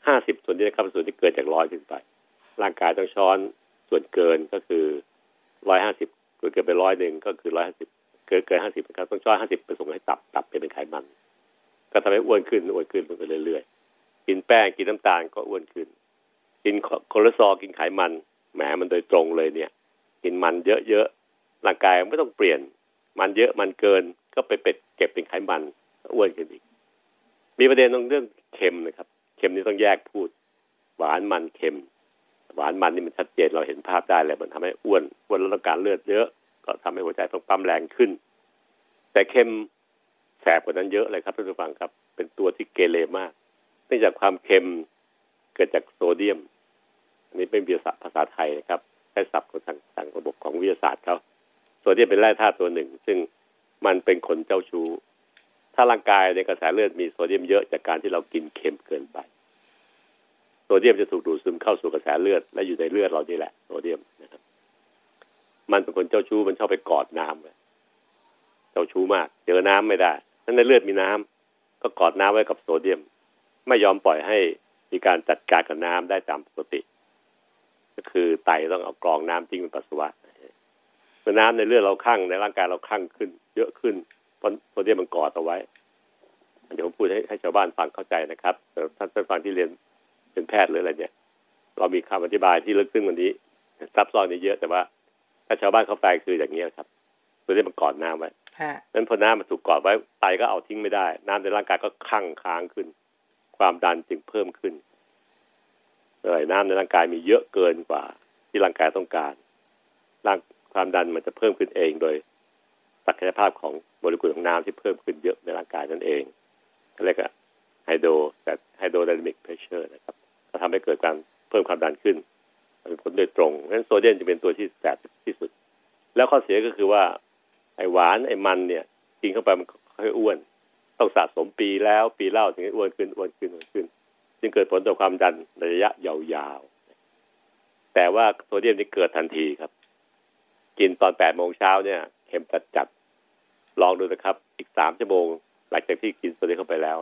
ห้าสิบส่วนนี้นะครับส่วนที่เกิดจากร้อยขึ้นไป ร่างกายต้องช้อนส่วนเกินก็คือร้อยห้าสิบเกิดไปร้อยหนึ่งก็คือร้อยห้าสิบเกินเกินห้าสิบนะครับต้องช้อนห้าสิบไปส่งให้ตับตับไปเป็นไขมัน ก็ทำให้อ้วนขึ้นอ้วนขึ้นไปเรื่อยๆกินแป้งกินน้ำตาลก็อ้วนขึ้น กินคอเลสเตอรอลกินไขมันแหมมันโดยตรงเลยเนี่ย กินมันเยอะๆร่างกายไม่ต้องเปลี่ยน มันเยอะมันเกินก็ไปเป็ดเก็บเป็นไขมันอ้วนขึ้นอีก มีประเด็นตรงเรื่องเค็มนะครับ เค็มนี่ต้องแยกพูด หวานมันเค็ม หวานมันนี่มันชัดเจนเราเห็นภาพได้เลยมันทำให้อ้วนอ้วนแล้วต้องการเลือดเยอะ ก็ทำให้หัวใจต้องปั๊มแรงขึ้น แต่เค็มแสบกว่านั้นเยอะเลยครับท่านผู้ฟังครับ เป็นตัวที่เกเรมากเนื่องจากความเค็มเกิดจากโซเดียม อันนี้เป็นวิทยาศาสตร์ภาษาไทยนะครับใช้ศัพท์ของทางทางระบบของวิทยาศาสตร์เขาโซเดียมเป็นแร่ธาตุตัวหนึ่ง ซึ่งมันเป็นคนเจ้าชู้ถ้าร่างกายในกระแสเลือดมีโซเดียมเยอะจากการที่เรากินเค็มเกินไป เดียมจะถูกดูดซึมเข้าสู่กระแสเลือด และอยู่ในเลือดเรานี่แหละโซเดียมนะครับ มันเป็นคนเจ้าชู้มันชอบไปกอดน้ำเลยเจ้าชู้มาก เจอน้ำไม่ได้นั้นในเลือดมีน้ำก็กอดน้ำไว้กับโซเดียม ไม่ยอมปล่อยให้มีการจัดการกับน้ำได้ตามปกติ ก็คือไตต้องเอากรองน้ำทิ้งเป็นปัสสาวะเมื่อน้ำในเลือดเราคั่งในร่างกายเราคั่งขึ้น เยอะขึ้นเพราะโซเดียมมันกอดเอาไว้เดี๋ยวผมพูดให้ให้ชาวบ้านฟังเข้าใจนะครับท่านท่านฟังที่เรียน เป็นแพทย์หรืออะไรเนี่ย เรามีคำอธิบายที่ลึกซึ้งกวันนี้ ซับซ้อนนี้เยอะแต่ว่า ถ้าชาวบ้านเขาแปลคืออย่างนี้ครับโซเดียมมันกอดน้ำไว้ฮะนั้นพอน้ำมันถูกกอดไว้ไตก็เอาทิ้งไม่ได้ น้ำในร่างกายก็คั่งค้างขึ้น ความดันจึงเพิ่มขึ้นเลยน้ำในร่างกายมีเยอะเกินกว่า ที่ร่างกายต้องการร่างความดันมันจะเพิ่มขึ้นเองโดยศักยภาพของโมเลกุลของน้ำที่เพิ่มขึ้นเยอะในร่างกายนั่นเองเรียกว่า hydro แต่ hydrodynamic pressure นะครับ ก็ทำให้เกิดการเพิ่มความดันขึ้นเป็นผลโดยตรงเพราะฉะนั้นโซเดียมจะเป็นตัวที่แสบที่สุด แล้วข้อเสียก็คือว่า ไอ้หวานไอ้มันเนี่ยกินเข้าไปมันค่อยอ้วน ต้องสะสมปีแล้วปีเล่าถึงจะอ้วนขึ้นอ้วนขึ้นอ้วนขึ้น จึงเกิดผลต่อความดันในระยะยาวๆแต่ว่าโซเดียมนี่เกิดทันทีครับ กินตอนแปดโมงเช้าเนี่ยเข็มจัดจัดลองดูนะครับ อีกสามชั่วโมง หลังจากที่กินโซเดียมเข้าไปแล้ว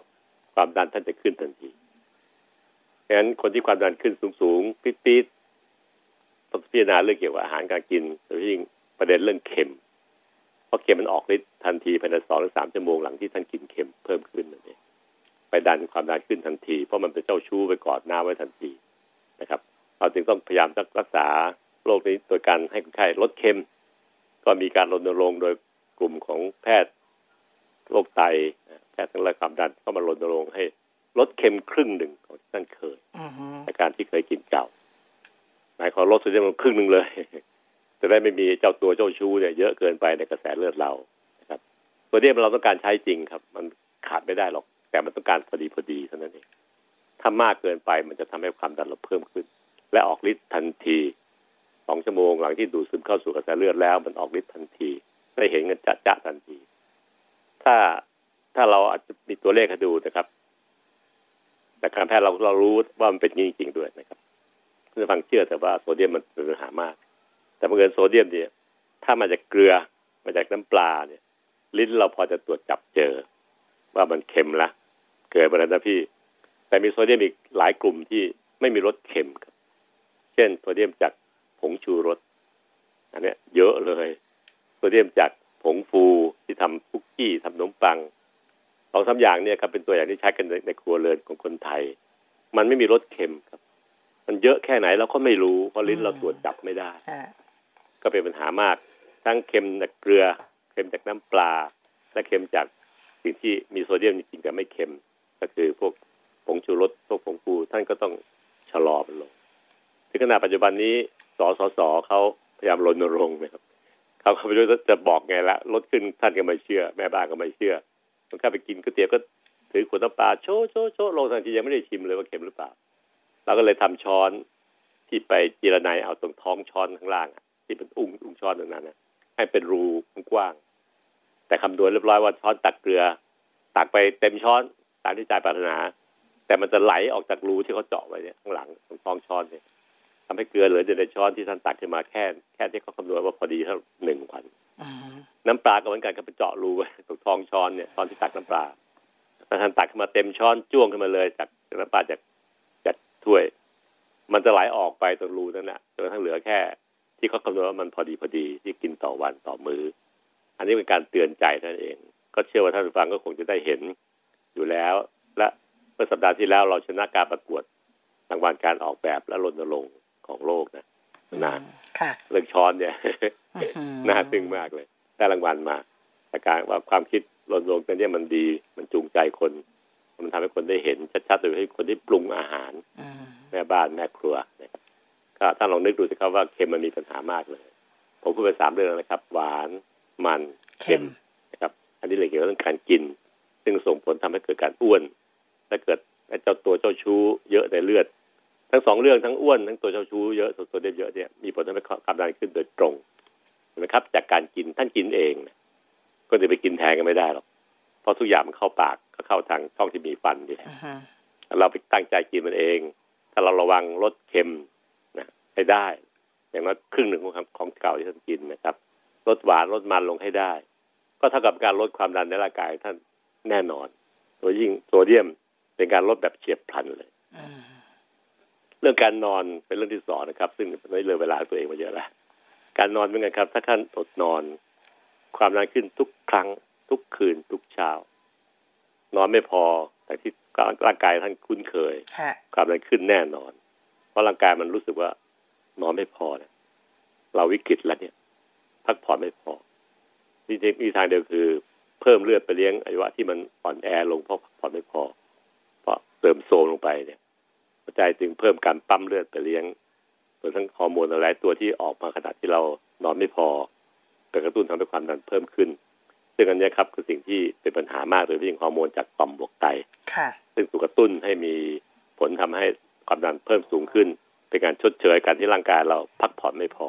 ความดันท่านจะขึ้นทันที ดังนั้นคนที่ความดันขึ้นสูงๆปี๊ดๆต้องพิจารณาเรื่องเกี่ยวกับอาหารการกินโดยเฉพาะยิ่งประเด็นเรื่องเค็ม เพราะเค็มมันออกฤทธิ์ทันทีภายในสองหรือสามชั่วโมงหลังที่ท่านกินเค็มเพิ่มขึ้นนั่นเองไปดันความดันขึ้นทันที เพราะมันเป็นเจ้าชู้ไปกอดหน้ำไว้ทันทีนะครับ เราจึงต้องพยายามรักษาโรคนี้โดยการให้คนไข้ลดเค็ม ก็มีการรณรงค์โดยกลุ่มของแพทย์โรคไตแพทย์ทางระความดันเข้ามารณรงค์ให้ ลดเค็มครึ่งหนึ่งของที่ท่านเคยอือฮึอาการที่เคยกินเก่าหมายความลดโซเดียมลงครึ่งหนึ่งเลยจะได้ไม่มีเจ้าตัวเจ้าชู้เนี่ยเยอะเกินไปในกระแสเลือดเรานะครับโซเดียมเราต้องการใช้จริงครับ มันขาดไม่ได้หรอก แต่มันต้องการพอดีพอดีเท่านั้นเองถ้ามากเกินไปมันจะทำให้ความดันเราเพิ่มขึ้น และออกฤทธิ์ทันทีสองชั่วโมงหลังที่ดูดซึมเข้าสู่กระแสเลือดแล้ว มันออกฤทธิ์ทันทีได้เห็นกันจะจะทันที ถ้าถ้าเราอาจจะมีตัวเลขให้ดูนะครับ แต่การแพทย์เราเรารู้ว่ามันเป็นจริงๆด้วยนะครับเพื่อฟังเชื่อแต่ว่าโซเดียมมันเป็นปัญหามาก แต่บังเอิญโซเดียมเนี่ย ถ้ามาจากเกลือมาจากน้ำปลาเนี่ย ลิ้นเราพอจะตรวจจับเจอ ว่ามันเค็มละเกิดไปแล้วนะพี่ แต่มีโซเดียมอีกหลายกลุ่มที่ไม่มีรสเค็มครับ เช่นโซเดียมจากผงชูรสอันนี้เยอะเลย โซเดียมจากผงฟูที่ทำคุกกี้ทำขนมปัง สองสามอย่างเนี่ยครับเป็นตัวอย่างที่ใช้กันในในครัวเรือนของคนไทย มันไม่มีรสเค็มครับ มันเยอะแค่ไหนเราก็ไม่รู้เพราะลิ้นเราตรวจจับไม่ได้อ่าก็เป็นปัญหามาก ทั้งเค็มจากเกลือ เค็มจากน้ำปลา และเค็มจากสิ่งที่มีโซเดียมจริงๆแต่ไม่เค็ม ก็คือพวกผงชูรสพวกผงฟูท่านก็ต้องชะลอมันลงถึงขณะปัจจุบันนี้สสสเขาพยายามรณรงค์นะครับเขาเขาไม่รู้จะบอกไงละลดขึ้นท่านก็ไม่เชื่อ แม่บ้านก็ไม่เชื่อ มันเข้าไปกินก๋วยเตี๋ยวก็ถือขวดน้ำปลาโชว์โชว์โชว์ลงทันทียังไม่ได้ชิมเลยว่าเค็มหรือเปล่าเราก็เลยทำช้อนที่ไปจีรนัยเอาตรงท้องช้อนข้างล่างที่เป็นอุ้งอุ้งช้อนตรงนั้นนะให้เป็นรูกว้าง แต่คำนวณเรียบร้อยว่าช้อนตักเกลือ ตักไปเต็มช้อนตามที่ใจปรารถนา แต่มันจะไหลออกจากรูที่เขาเจาะไว้เนี่ยข้างหลังตรงท้องช้อนเนี่ยทำให้เกลือเหลืออยู่ในช้อนที่ท่านตักขึ้นมาแค่แค่ที่เขาคำนวณว่าพอดีเท่าหนึ่งวัน น้ำปลาก็เหมือนกันก็ไปเจาะรูไว้ตรงทองช้อนเนี่ยช้อนที่ตักน้ำปลาท่านตักขึ้นมาเต็มช้อนจ้วงขึ้นมาเลยจากน้ำปลาจากจากถ้วย มันจะไหลออกไปตรงรูนั่นแหละจนกระทั่งเหลือแค่ ที่เขาคำนวณว่ามันพอดีพอดีที่กินต่อวันต่อมืออันนี้เป็นการเตือนใจท่นเอง ก็เชื่อว่าท่านผู้ฟังก็คงจะได้เห็นอยู่แล้ว และเมื่อสัปดาห์ที่แล้วเราชนะการประกวดรางวัลการออกแบบและรณรงค์ของโลกนะ นานค่ะเรื่องช้อนเนี่ยอื้อหือน่าตึงมากเลย ได้รางวัลมาแต่การว่าความคิดรณรงค์ตัวเนี้มันดีมันจูงใจคน มันทำให้คนได้เห็นชัดๆโดยให้คนที่ปรุงอาหารอืมแม่บ้านแม่ครัวนะครับก็ถ้าลองนึกดูสิครับว่าเค็มมันมีปัญหามากเลย ผมพูดไปสามเรื่องนะครับ หวานมันเค็มนะครับ อันนี้เลยเกี่ยวกับเรื่องการกิน ซึ่งส่งผลทำให้เกิดการอ้วนและเกิดไอ้เจ้าตัวเจ้าชู้เยอะในเลือด ทั้งสองเรื่องทั้งอ้วนทั้งตัวเจ้าชู้เยอะตัวตัวเดียวเยอะเนี่ยมีผลทำให้ความดันขึ้นโดยตรงเห็นไหมครับ จากการกินท่านกินเองนะก็จะไปกินแทนกันไม่ได้หรอกเพราะทุกอย่างมันเข้าปากก็เข้าทางช่องที่มีฟันนี่แหละอือฮึเราไปตั้งใจกินมันเอง ถ้าเราระวังลดเค็มนะให้ได้ อย่างน้อยครึ่งหนึ่งของของเก่าที่ท่านกินนะครับลดหวานลดมันลงให้ได้ ก็เท่ากับการลดความดันในร่างกายท่านแน่นอนโดยยิ่งโซเดียมเป็นการลดแบบเฉียบพลันเลยอืม เรื่องการนอนเป็นเรื่องที่สองนะครับ ซึ่งไม่เลยเวลาตัวเองมาเยอะแล้วการนอนเป็นไงครับ ถ้าท่านอดนอน ความดันขึ้นทุกครั้ง ทุกคืน ทุกเช้า นอนไม่พอแต่ที่ร่างกายท่านคุ้นเคยค่ะความดันขึ้นแน่นอน เพราะร่างกายมันรู้สึกว่านอนไม่พอนะเราวิกฤตแล้วเนี่ย พักผ่อนไม่พอมีมีทางเดียวคือ เพิ่มเลือดไปเลี้ยงอวัยวะที่มันอ่อนแอลงเพราะพักผ่อนไม่พอ เพราะเติมโซมลงไปเนี่ย หัวใจจึงเพิ่มการปั๊มเลือดไปเลี้ยงรวมทั้งฮอร์โมนหลายตัวที่ออกมาขณะที่เรานอนไม่พอไปกระตุ้นทำให้ความดันเพิ่มขึ้น ซึ่งอันเนี้ยครับคือสิ่งที่เป็นปัญหามากโดยเฉพาะยิ่งฮอร์โมนจากต่อมบวกไตค่ะซึ่งถูกกระตุ้นให้มีผลทำให้ความดันเพิ่มสูงขึ้น เป็นการชดเชยการที่ร่างกายเราพักผ่อนไม่พอ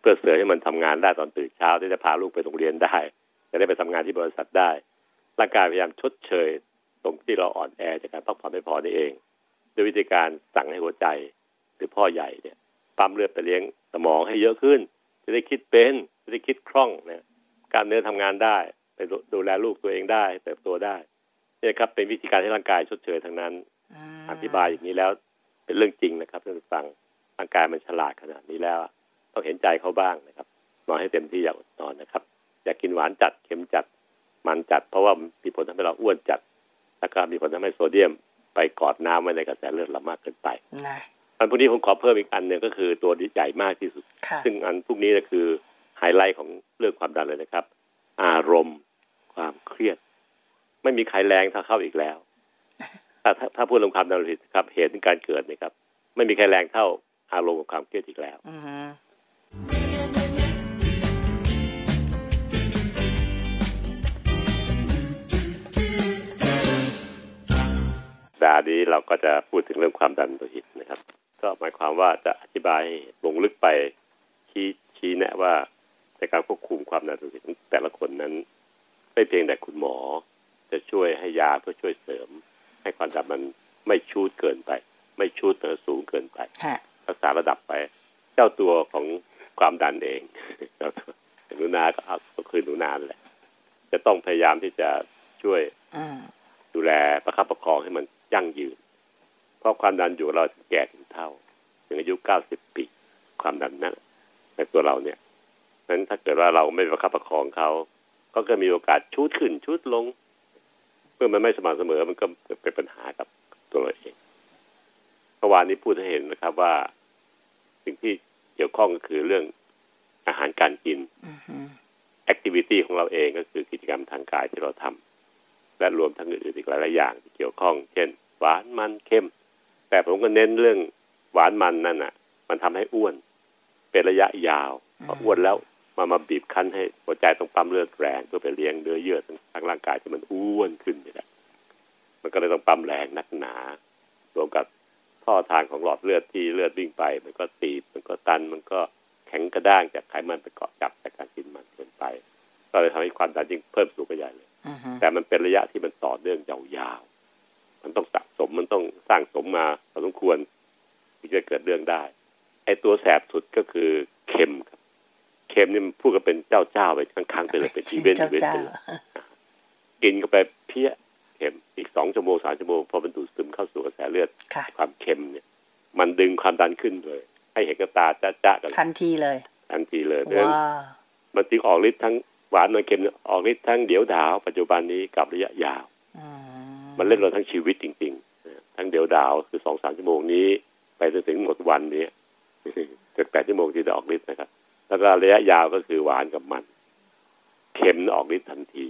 เพื่อเสือให้มันทำงานได้ตอนตื่นเช้าที่จะพาลูกไปโรงเรียนได้ จะได้ไปทำงานที่บริษัทได้ ร่างกายพยายามชดเชยตรงที่เราอ่อนแอจากการพักผ่อนไม่พอนี่เอง ด้วยวิธีการสั่งให้หัวใจหรือพ่อใหญ่เนี่ยปั๊มเลือดไปเลี้ยงสมองให้เยอะขึ้น จะได้คิดเป็นจะได้คิดคล่องนะกล้ารเนื้อทำงานได้ไปดูดูแลลูกตัวเองได้เติบโตได้นี่ครับเป็นวิธีการให้ร่างกายชดเชยทั้งนั้นอืมอธิบายอย่างนี้แล้วเป็นเรื่องจริงนะครับท่านผู้ฟังร่างกายมันฉลาดขนาดนี้แล้วต้องเห็นใจเขาบ้างนะครับนอนให้เต็มที่อย่าอดนอนนะครับ อย่ากินหวานจัดเค็มจัดมันจัด เพราะว่ามีผลทำให้เราอ้วนจัดแล้วก็มีผลทำให้โซเดียม ไปกอดน้ำไว้ในกระแสเลือดเรามากเกินไปนะอันพวกนี้ผมขอเพิ่มอีกอันหนึ่งก็คือตัวที่ใหญ่มากที่สุดค่ะซึ่งอันพวกนี้ก็คือไฮไลท์ของเรื่องความดันเลยนะครับ อารมณ์ ความเครียด ไม่มีใครแรงเท่าเข้าอีกแล้วถ้าถ้าถ้าพูดเรื่องความดันโลหิตครับเหตุในการเกิดเนี่ยครับ ไม่มีใครแรงเท่าอารมณ์กับความเครียดอีกแล้ว ดานี้เราก็จะพูดถึงเรื่องความดันโลหิตนะครับ ก็หมายความว่าจะอธิบายให้ลงลึกไปชี้ชี้แนะว่าในการควบคุมความดันโลหิตของแต่ละคนนั้น ไม่เพียงแต่คุณหมอ จะช่วยให้ยาเพื่อช่วยเสริม ให้ความดันมันไม่ชูดเกินไป ไม่ชูดเตอสูงเกินไปฮะรักษาระดับไป เจ้าตัวของความดันเองเจ้าตัวหนูนาก็เอาก็คือหนูนานั่นแหละ จะต้องพยายามที่จะช่วยอืมดูแลประคับประคองให้มัน ยั่งยืน เพราะความดันอยู่กับเราถึงแก่ถึงเท่าถึงอายุเก้าสิบปีความดันนั้นในตัวเราเนี่ยเพราะฉะนั้นถ้าเกิดว่าเราไม่ประคับประคองเขาก็จะมีโอกาสชุดขึ้นชุดลง เมื่อมันไม่สม่ำเสมอมันก็เป็นปัญหากับตัวเราเองเมื่อวานนี้พูดให้เห็นนะครับว่า สิ่งที่เกี่ยวข้องก็คือเรื่องอาหารการกินอือฮึแอคทิวิตี้ของเราเองก็คือกิจกรรมทางกายที่เราทำ และรวมทั้งอื่นๆอีกหลายๆอย่างที่เกี่ยวข้อง เช่น หวานมันเค็มแต่ผมก็เน้นเรื่องหวานมันนั่นน่ะ มันทำให้อ้วน เป็นระยะยาวพออ้วนแล้วมามาบีบคั้นให้หัวใจต้องปั๊มเลือดแรงเพื่อไปเลี้ยงเนื้อเยื่อทางร่างกายที่มันอ้วนขึ้นนี่แหละมันก็เลยต้องปั๊มแรงนักหนา รวมกับท่อทางของหลอดเลือดที่เลือดวิ่งไป มันก็ตีบมันก็ตัน มันก็แข็งกระด้างจากไขมันไปเกาะจับจากการกินมันเกินไป ก็เลยทำให้ความดันยิ่งเพิ่มสูงไปใหญ่เลย แต่มันเป็นระยะที่มันต่อเนื่องยาวๆมันต้องสะสมมันต้องสร้างสมมาพอสมควรถึงจะเกิดเรื่องได้ ไอ้ตัวแสบสุดก็คือเค็มครับ เค็มนี่มันพูดกันเป็นเจ้าเจ้าๆไปครั้งๆไปเลยเป็นอีเวนต์เจ้าอีเวนต์เจ้าไปเลยกินเข้าไปเพี้ยเค็มอีกสองชั่วโมงสามชั่วโมงพอมันดูดซึมเข้าสู่กระแสเลือดค่ะความเค็มเนี่ย มันดึงความดันขึ้นเลยให้เห็นกับตาจ้าๆกันทันทีเลย ทันทีเลยเพราะฉะนั้นว้ามันจึงออกฤทธิ์ทั้งห วานมันเค็มออกฤทธิ์ทั้งเดี๋ยวดาว ปัจจุบันนี้กับระยะยาวอืมันเล่นเราทั้งชีวิตจริงๆนะทั้งเดี๋ยวดาวคือสองสามชั่วโมงนี้ ไปจนถึงหมดวันนี้เจ็ดแปดชั่วโมงที่จะออกฤทธิ์นะครับ แล้วก็ระยะยาวก็คือหวานกับมัน เค็มออกฤทธิ์ทันที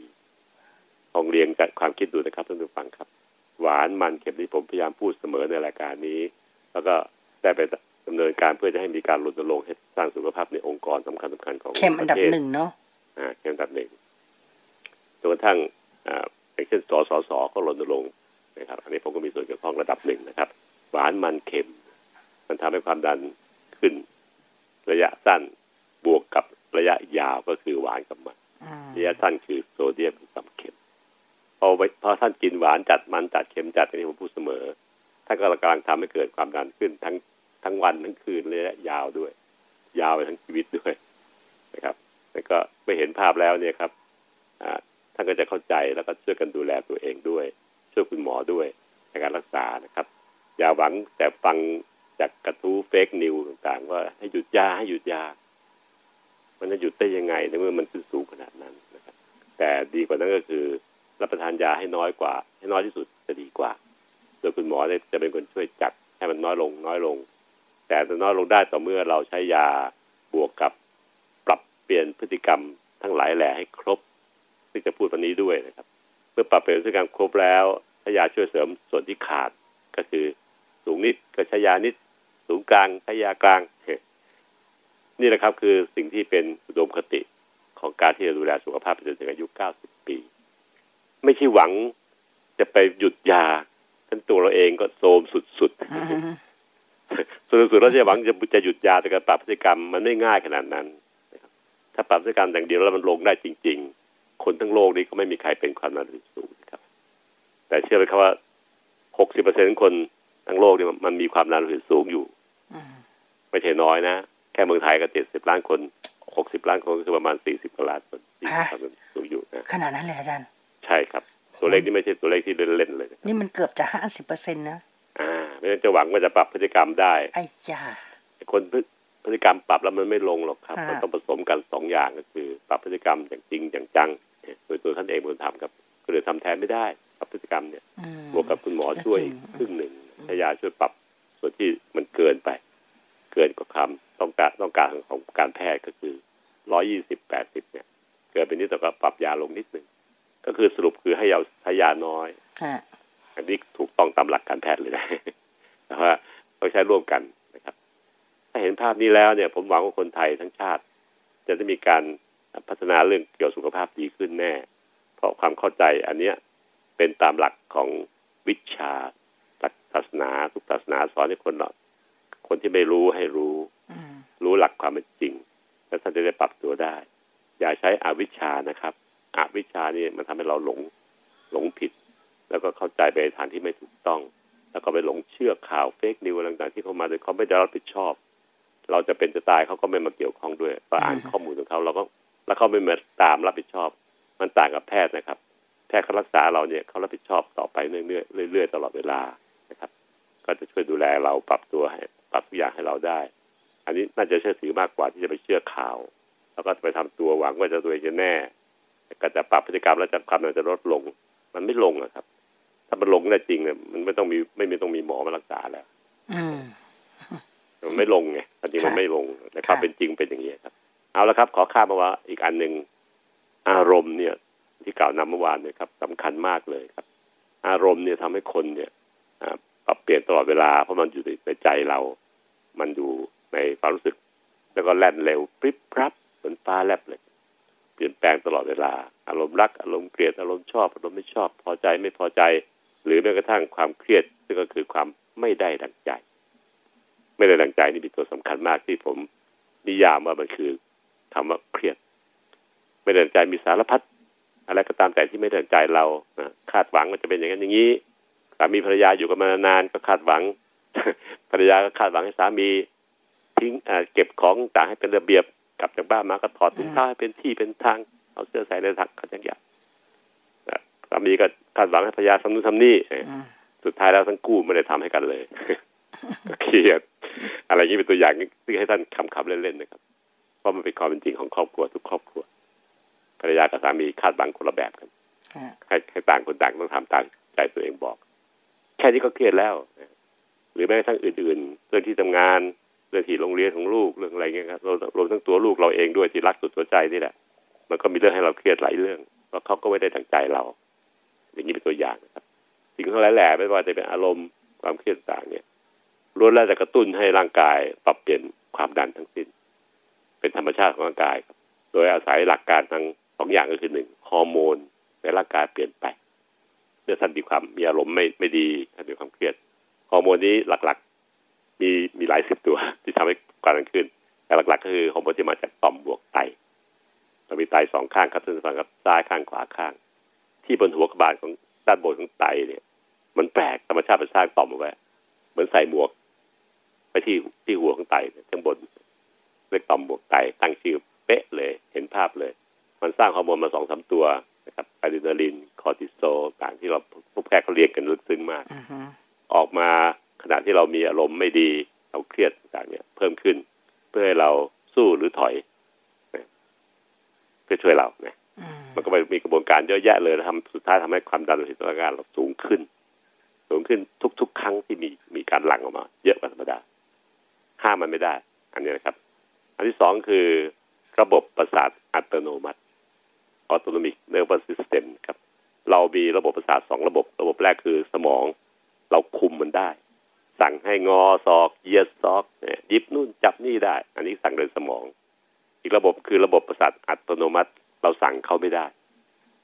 ลองเรียงจากความคิดดูนะครับท่านผู้ฟังครับ หวานมันเค็มที่ผมพยายามพูดเสมอในรายการนี้ แล้วก็ได้ไปดำเนินการเพื่อจะให้มีการรณรงค์ให้สร้างสุขภาพในองค์กรสำคัญสคัญๆของเข็มอันดับประทศหนึ่งเนาะอ่า เป็นอันดับหนึ่งจนกระทั่งอ่าอย่างเช่นสสสก็รณรงค์นะครับ อันนี้ผมก็มีส่วนเกี่ยวข้องระดับหนึ่งนะครับ หวานมันเค็ม มันทำให้ความดันขึ้น ระยะสั้นบวกกับระยะยาวก็คือหวานกับมันอืมระยะสั้นคือโซเดียมกับเค็มพอไปพอท่านกินหวานจัดมันจัดเค็มจัดอันนี้ผมพูดเสมอท่านก็กำลังทำให้เกิดความดันขึ้นทั้งทั้งวันทั้งคืนระยะยาวด้วย ยาวไปทั้งชีวิตด้วยนะครับ แล้วก็ไปเห็นภาพแล้วเนี่ยครับท่านก็จะเข้าใจแล้วก็ช่วยกันดูแลตัวเองด้วย ช่วยคุณหมอด้วยในการรักษานะครับ อย่าหวังแต่ฟังจากกระทู้เฟกนิวต่างๆ ว่าให้หยุดยาให้หยุดยา มันจะหยุดได้ยังไงในเมื่อมันขึ้นสูงขนาดนั้นนะครับ แต่ดีกว่านั้นก็คือ รับประทานยาให้น้อยกว่า ให้น้อยที่สุดจะดีกว่า โดยคุณหมอจะเป็นคนช่วยจัดให้มันน้อยลง น้อยลง แต่จะน้อยลงได้ต่อเมื่อเราใช้ยาบวกกับ เปลี่ยนพฤติกรรมทั้งหลายแหล่ให้ครบ ซึ่งจะพูดวันนี้ด้วยนะครับ เมื่อปรับเปลี่ยนพฤติกรรมครบแล้วถ้ายาช่วยเสริมส่วนที่ขาดก็คือสูงนิดก็ใช้ยานิด สูงกลางใช้ยากลาง นี่แหละครับคือสิ่งที่เป็นอุดมคติของการที่จะดูแลสุขภาพไปจนถึงอายุ 90 ปี ไม่ใช่หวังจะไปหยุดยาทั้งตัวเราเองก็โทรมสุดๆสุดๆเราจะหวังจะจะหยุดยาแต่การปรับพฤติกรรมมันไม่ง่ายขนาดนั้น ถ้าปรับพฤติกรรมอย่างเดียวแล้วมันลงได้จริง ๆ คนทั้งโลกนี้ก็ไม่มีใครเป็นความดันโลหิตสูงนะครับ แต่เชื่อไหมครับว่า60%ของคนทั้งโลกเนี่ยมันมีความดันโลหิตสูงอยู่อืมไม่ใช่น้อยนะ แค่เมืองไทยก็เจ็ดสิบล้านคนหกสิบล้านคนก็คือประมาณสี่สิบกว่าล้านคนที่มีความดันสูงอยู่นะขนาดนั้นเลยอาจารย์ ใช่ครับ ตัวเลขนี้ไม่ใช่ตัวเลขที่เล่นๆเลยนะนี่มันเกือบจะห้าสิบเปอร์เซ็นต์นะ อ่าไม่งั้นจะหวังว่าจะปรับพฤติกรรมได้ไอ้ยาคน พฤพฤติกรรมปรับแล้วมันไม่ลงหรอกครับอ่ามัมันต้องผสมกันสองอย่างก็คือ ปรับพฤติกรรมอย่างจริงอย่างจังโดยตัวท่านเองเป็นคนทำครับก็เลยทำแทนไม่ได้ปรับพฤติกรรมเนี่ยอืมบวกกับคุณหมอช่วยจริงครึ่งหนึ่งให้ยาช่วยปรับโซส่วนที่มันเกินไป เกินกว่าความต้องการต้องการของการแพทย์ก็คือร้อยี่สิบแปดสิบเนี่ย เกิดเป็นนิดแต่ก็ปรับยาลงนิดนึงก็คือสรุปคือให้ยาใช้ยาน้อยอันนี้ถูกต้องตามหลักการแพทย์เลยนะแต่ว่าต้องใช้ร่วมกันนะครับถ้าเห็นภาพนี้แล้วเนี่ยผมหวังว่าคนไทยทั้งชาติ จะได้มีการพัฒนาเรื่องเกี่ยวสุขภาพดีขึ้นแน่ เพราะความเข้าใจอันเนี้ยเป็นตามหลักของวิชาหลักศาสนาทุกศาสนาสอนให้คนเราคนที่ไม่รู้ให้รู้ รู้หลักความเป็นจริง แล้วท่านจะได้ปรับตัวได้ อย่าใช้อวิชชานะครับอวิชชานี่มันทำให้เราหลงหลงผิด แล้วก็เข้าใจไปทางที่ไม่ถูกต้อง แล้วก็ไปหลงเชื่อข่าวเฟกนิวต่างๆที่เขามาโดยเขาไม่ได้รับผิดชอบ เราจะเป็นจะตายเขาก็ไม่มาเกี่ยวข้องด้วยก็อ่านข้อมูลของเขาเราก็แล้วเขาไม่มาตามรับผิดชอบ มันต่างกับแพทย์นะครับ แพทย์เขารักษาเราเนี่ยเขารับผิดชอบต่อไปเรื่อยๆเรื่อยๆตลอดเวลานะครับ ก็จะช่วยดูแลเราปรับตัวให้ปรับทุกอย่างให้เราได้ อันนี้น่าจะเชื่อถือมากกว่าที่จะไปเชื่อข่าว แล้วก็ไปทำตัวหวังว่าจะตัวเองจะแน่ก็จะปรับพฤติกรรมแล้วจะความมันจะลดลง มันไม่ลงอะครับ ถ้ามันลงได้จริงเนี่ยมันไม่ต้องมีไม่มีต้องมีหมอมารักษาแล้วมันไม่ลงไง จริงมันไม่ลงแต่ความเป็นจริงเป็นอย่างนี้ครับ เอาละครับ ขอข้ามมาว่าอีกอันหนึ่งอารมณ์เนี่ย ที่กล่าวนำเมื่อวานเนี่ยครับสำคัญมากเลยครับ อารมณ์เนี่ยทำให้คนเนี่ยปรับเปลี่ยนตลอดเวลาเพราะมันอยู่ในใจเรา มันอยู่ในความรู้สึก แล้วก็แล่นเร็วปริบปรับเหมือนฟ้าแลบเลย เปลี่ยนแปลงตลอดเวลา อารมณ์รัก อารมณ์เกลียดอารมณ์ชอบ อารมณ์ไม่ชอบ พอใจไม่พอใจ หรือแม้กระทั่งความเครียดซึ่งก็คือความไม่ได้ดังใจ ไม่ได้ดังใจนี่เป็นตัวสำคัญมากที่ผมนิยามว่ามันคือคำว่าเครียด ไม่ได้ดังใจมีสารพัดอะไรก็ตามแต่ที่ไม่ได้ดังใจเราคาดหวังว่าจะเป็นอย่างนั้นอย่างนี้สามีภรรยาอยู่กันมานานก็คาดหวังภรรยาก็คาดหวังให้สามีทิ้งเก็บของต่างให้เป็นระเบียบกลับจากบ้านมาก็ถอดถุงเท้าให้เป็นที่เป็นทางเอาเสื้อใส่ในถักกันอย่างสามีก็คาดหวังให้ภรรยาทำนู่นทำนี่สุดท้ายแล้วทั้งคู่ไม่ได้ทำให้กันเลยเครียด อะไรนี้เป็นตัวอย่างที่ให้ท่านคำคำเล่นๆนะครับ เพราะมันเป็นความเป็นจริงของครอบครัวทุกครอบครัวภรรยากับสามีคาดหวังคนละแบบกันให้ให้ต่างคนต่างต้องทำตามใจตัวเองบอก แค่นี้ก็เครียดแล้ว หรือแม้กระทั่งอื่น ๆ เรื่องที่ทำงานเรื่องที่โรงเรียนของลูกเรื่องอะไรเงี้ยครับรวมทั้งตัวลูกเราเองด้วยที่รักสุดหัวใจนี่แหละ มันก็มีเรื่องให้เราเครียดหลายเรื่องเพราะเขาก็ไม่ได้ทางใจเรา อย่างนี้เป็นตัวอย่างนะครับสิ่งทั้งหลายแหล่ไม่ว่าจะเป็นอารมณ์ความเครียดต่างเนี่ย ล้วนแล้วจะกระตุ้นให้ร่างกายปรับเปลี่ยนความดันทั้งสิ้น เป็นธรรมชาติของร่างกายครับโดยอาศัยหลักการทั้งสองอย่างก็คือหนึ่งฮอร์โมนในร่างกายเปลี่ยนไปเมื่อท่านมีความมีอารมณ์ไม่ไม่ดีท่านมีความเครียดฮอร์โมนนี้หลักๆ มีมีหลายสิบตัว ที่ทำให้ความดันขึ้นแต่หลัก ๆ ก็คือฮอร์โมนที่มาจากต่อมหมวกไตเรามีไตสองข้างครับท่านผู้ฟังครับซ้ายข้างขวาข้าง ที่บนหัวกระบาลของด้านบนของไตเนี่ย มันแปลกธรรมชาติเป็นสร้างต่อมเอาไว้เหมือนใส่หมวก ไปที่ที่หัวของไตข้างบนเรียกต่อมหมวกไตตั้งชื่อเป๊ะเลย เห็นภาพเลย มันสร้างฮอร์โมนมาสองสามตัวนะครับอะดรีนาลินคอร์ติโซลต่างที่เราพวกแพทย์เขาเรียกกันลึกซึ้งมาก ออกมาขณะที่เรามีอารมณ์ไม่ดีเราเครียดต่างเนี่ย เพิ่มขึ้น เพื่อให้เราสู้หรือถอยเพื่อช่วยเราเนี่ยมันก็ไปมีกระบวนการเยอะแยะเลยทำสุดท้ายทำให้ความดันโลหิตร่างกายเราสูงขึ้น สูงขึ้นทุก ๆ ครั้งที่มีมีการหลั่งออกมา เยอะกว่าธรรมดา ห้ามมันไม่ได้ อันนี้นะครับ อันที่สองคือระบบประสาทอัตโนมัติautonomic nervous system ครับ เรามีระบบประสาทสองระบบ ระบบแรกคือสมอง เราคุมมันได้ สั่งให้งอศอกเหยียดศอกหยิบนู่นจับนี่ได้ อันนี้สั่งโดยสมอง อีกระบบคือระบบประสาทอัตโนมัติ เราสั่งเขาไม่ได้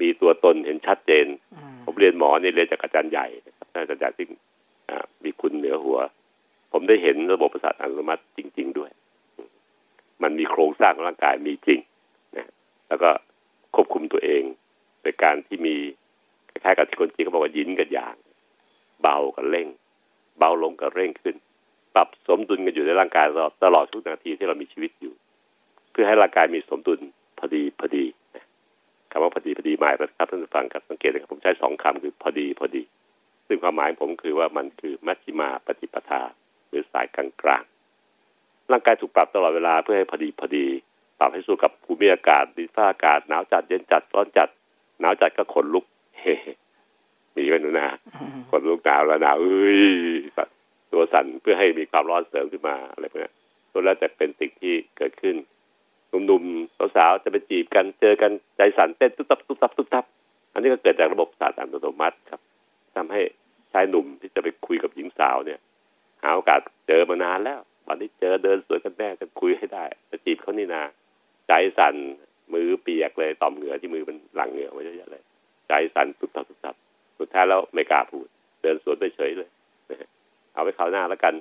มีตัวตนเห็นชัดเจน ผมเรียนหมอเนี่ยเรียนจากอาจารย์ใหญ่นะครับอาจารย์ใหญ่ที่มีคุณเหนือหัว ผมได้เห็นระบบประสาทอัตโนมัติจริง ๆ ด้วย มันมีโครงสร้างร่างกายมีจริงนะแล้วก็ควบคุมตัวเองโดยการที่มีคล้ายๆกับที่คนจีนเขาบอกว่ายินกับยาง เบากับเร่ง เบาลงกับเร่งขึ้น ปรับสมดุลกันอยู่ในร่างกายตลอดตลอดทุกนาทีที่เรามีชีวิตอยู่ เพื่อให้ร่างกายมีสมดุลพอดีพอดีคำว่าพอดีพอดีหมายนะครับท่านผู้ฟังครับสังเกตนะครับผมใช้สองคำคือพอดีพอดี ซึ่งความหมายผมคือว่ามันคือมัชฌิมาปฏิปทา สายกลางกลางร่างกายถูกปรับตลอดเวลาเพื่อให้พอดีพอดี ปรับให้สู้กับภูมิอากาศดินฟ้าอากาศหนาวจัดเย็นจัดร้อนจัด หนาวจัดก็ขนลุกเฮ้มีไหมหนูนาขนลุกหนาวแล้วหนาวเอ้ยตัวสั่นเพื่อให้มีความร้อนเสริมขึ้นมาอะไรพวกนี้ตัวแล้วจะเป็นสิ่งที่เกิดขึ้นหนุ่มๆสาวๆจะไปจีบกันเจอกันใจสั่นเต้นตุ๊บตับตุ๊บตับตุ๊บตับอันนี้ก็เกิดจากระบบประสาทอัตโนมัติครับทำให้ชายหนุ่มที่จะไปคุยกับหญิงสาวเนี่ย หาโอกาสเจอมานานแล้ววันนี้เจอเดินสวนกันแน่กันคุยให้ได้จะจีบเขานี่นาใจสั่นมือเปียกเลยต่อมเหงื่อที่มือมันหลังเหงื่อมาเยอะๆเลย ใจสั่นตุ๊บตับตุ๊บตับสุดท้ายแล้วไม่กล้าพูด เดินสวนไปเฉยเลยเอาไปคราวหน้าแล้วกัน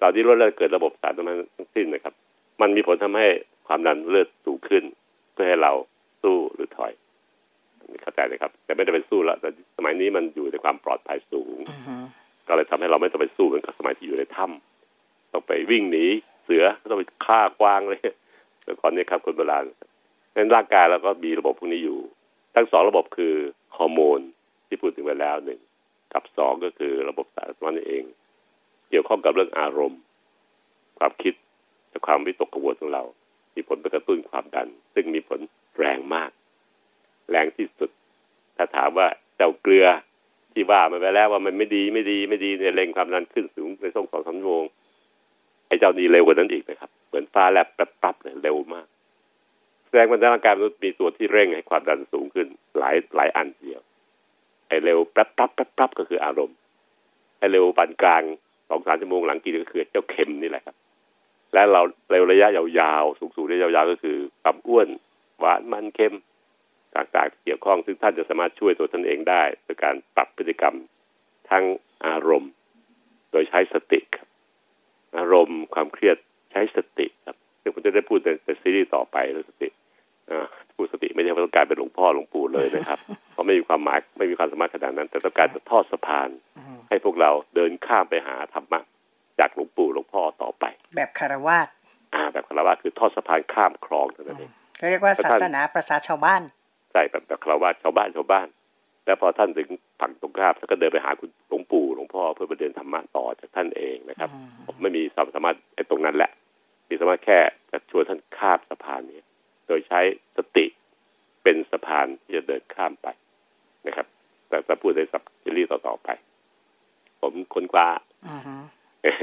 ตอนนี้รถเลือดเกิดระบบสารตรงนั้นทั้งสิ้นนะครับ มันมีผลทำให้ความดันเลือดสูงขึ้น เพื่อให้เราสู้หรือถอยเข้าใจนะครับ แต่ไม่ได้ไปสู้แล้วแต่สมัยนี้มันอยู่ในความปลอดภัยสูง ก็เลยทำให้เราไม่ต้องไปสู้เหมือนกับสมัยที่อยู่ในถ้ำต้องไปวิ่งหนีเสือต้องไปฆ่ากวางเลยแต่ก่อนนี้ครับคนโบราณนั้นร่างกายเราก็มีระบบพวกนี้อยู่ ทั้งสองระบบคือฮอร์โมนที่พูดถึงไปแล้วหนึ่งกับสองก็คือระบบสารสนเอง เกี่ยวข้องกับเรื่องอารมณ์ ความคิดและความวิตกกังวลของเรา มีผลไปกระตุ้นความดัน ซึ่งมีผลแรงมาก แรงที่สุด ถ้าถามว่าเจ้าเกลือ ที่ว่ามันไปแล้วว่ามันไม่ดีไม่ดีไม่ดีเนี่ยเร่งความดันขึ้นสูงในช่วงสองสามชั่วโมงไอ้เจ้านี้เร็วกว่านั้นอีกนะครับ เหมือนฟ้าแลบแป๊บๆเลยเร็วมาก แสดงว่าร่างกายมนุษย์มีตัวที่เร่งให้ความดันสูงขึ้น หลายหลายอันเดียว ไอ้เร็วแป๊บๆแป๊บๆก็คืออารมณ์ไอ้เร็วปานกลางสองสามชั่วโมงหลังกินก็คือเจ้าเข็มนี่แหละครับ และเราเร็วระยะยาวๆสูงๆได้ยาวๆก็คือความอ้วน หวานมันเค็ม ต่างๆ เกี่ยวข้อง ซึ่งท่านจะสามารถช่วยตัวท่านเองได้โดยการปรับพฤติกรรมทั้งอารมณ์ โดยใช้สติครับอารมณ์ความเครียดใช้สติครับซึ่งผมจะได้พูดในซีรีส์ต่อไปเรื่องสติพูดสติไม่ใช่ว่าต้องการเป็นหลวงพ่อหลวงปู่เลยนะครับ เพราะไม่มีความหมายไม่มีความสามารถขนาดนั้น แต่ต้องการจะทอดสะพาน ให้พวกเราเดินข้ามไปหาธรรมะจากหลวงปู่หลวงพ่อต่อไป แบบคารวาสอ่า แบบคารวาสคือทอดสะพานข้ามคลองเท่านั้นเองเรียกว่าศาสนาประสาชาวบ้าน ใช่แบบแบบคารวาสชาวบ้านชาวบ้าน แล้วพอท่านถึงฝั่งตรงข้ามท่านก็เดินไปหาคุณหลวงปู่หลวงพ่อเพื่อไปเดินธรรมะต่อจากท่านเองนะครับ ผมไม่มีความสามารถไอ้ตรงนั้นแหละ มีสามารถแค่จะชวนท่านข้ามสะพานนี้โดยใช้สติเป็นสะพานที่จะเดินข้ามไปนะครับ แต่จะพูดในสับซีรีส์ต่อๆไป ผมค้นคว้า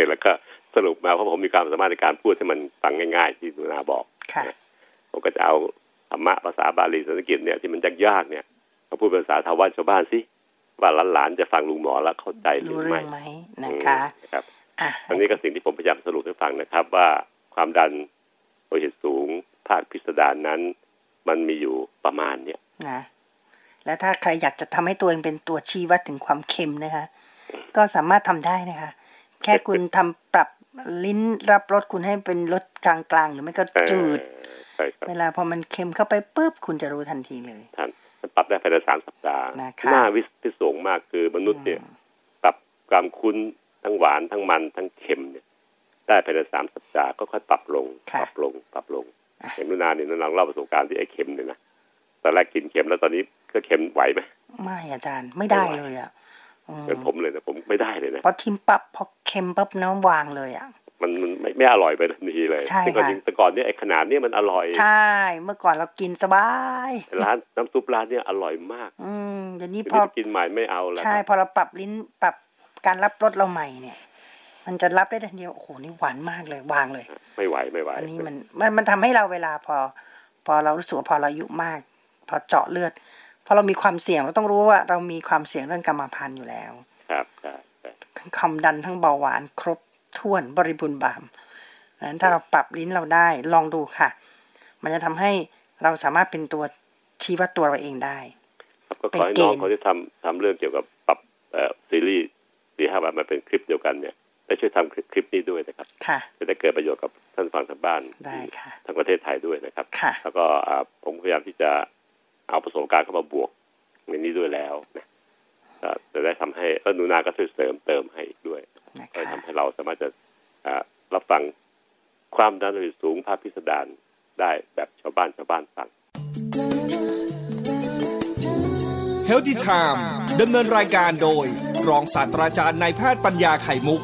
แล้วก็สรุปมาเพราะผมมีความสามารถในการพูดให้มันฟังง่าย ๆ ที่นุนาบอก ผมก็จะเอา ธรรมะภาษาบาลีสันสกฤตเนี่ยที่มันยากๆเนี่ยมาพูดภาษาชาวบ้านชาวบ้านสิว่าหลานๆจะฟังลุงหมอแล้วเข้าใจหรือไม่นะคะครับอันนี้ก็สิ่งที่ผมพยายามสรุปให้ฟังนะครับ ว่าความดันโลหิตสูงภาคพิสดารนั้น มันมีอยู่ประมาณเนี้ยนะแล้วถ้าใครอยากจะทำให้ตัวเองเป็นตัวชี้วัดถึงความเค็มนะคะ ก็สามารถทำได้นะคะ แค่คุณทำปรับลิ้นรับรสคุณให้เป็นรสกลางๆ หรือไม่ก็จืด เวลาพอมันเค็มเข้าไปปุ๊บคุณจะรู้ทันทีเลยท่านปรับได้ภายในสามสัปดาห์หน้าวิสิสงมากคือมนุษย์เนี่ยปรับความคุ้นทั้งหวานทั้งมันทั้งเค็มเนี่ย ได้ภายในสามสัปดาห์ก็ค่อยปรับลง ปรับลงปรับลงเห็นนุนาเนี่ยนุนาเล่าประสบการณ์ที่ไอ้เค็มเนี่ยนะตอนแรกกินเค็มแล้วตอนนี้ก็เค็มไหวไหมไม่อาจารย์ไม่ได้เลยอะเป็นผมเลยนะผมไม่ได้เลยนะพอทิมปั๊บพอเค็มปั๊บน้ำวางเลยอะ มันมันไม่ไม่อร่อยไปทันทีเลยใช่ค่ะแต่ก่อนเนี่ยไอ้ขนาดนี้มันอร่อย ใช่ เมื่อก่อนเรากินสบาย ร้านน้ำซุปร้านเนี่ยอร่อยมาก อืมเดี๋ยวนี้พอกินใหม่ไม่เอาแล้ว ใช่ พอเราปรับลิ้นปรับการรับรสเราใหม่เนี่ย มันจะรับได้ทันทีโอ้โหนี่หวานมากเลยวางเลย ไม่ไหวไม่ไหวอันนี้มันมันมันทำให้เราเวลาพอ พอเรารู้สึกว่าพอเราอายุมาก พอเจาะเลือดพอเรามีความเสี่ยงเราต้องรู้ว่าเรามีความเสี่ยงเรื่องกรรมพันธุ์อยู่แล้ว ครับใช่ทั้งความดันทั้งเบาหวานครบ ถ้วนบริบูรณ์บามนั้นถ้าเราปรับลิ้นเราได้ลองดูค่ะ มันจะทำให้เราสามารถเป็นตัวชี้วัดตัวเราเองได้ครับก็ขอให้น้องเขาที่ทำทำเรื่องเกี่ยวกับปรับซีรีส์ที่ห้าแบบมาเป็นคลิปเดียวกันเนี่ยได้ช่วยทำคลิปนี้ด้วยนะครับค่ะจะได้เกิดประโยชน์กับท่านฟังทางบ้านได้ค่ะทั้งประเทศไทยด้วยนะครับค่ะแล้วก็ผมพยายามที่จะเอาประสบการณ์เข้ามาบวกในนี้ด้วยแล้วนะจะได้ทำให้แล้วนูนาก็ช่วยเสริมเติมให้ด้วย ก็ทำให้เราสามารถจะรับฟังความดันโลหิตสูงภาพพิสดารได้แบบชาวบ้านชาวบ้านฟัง Healthy Time ดำเนินรายการโดย รองศาสตราจารย์นายแพทย์ปัญญาไข่มุก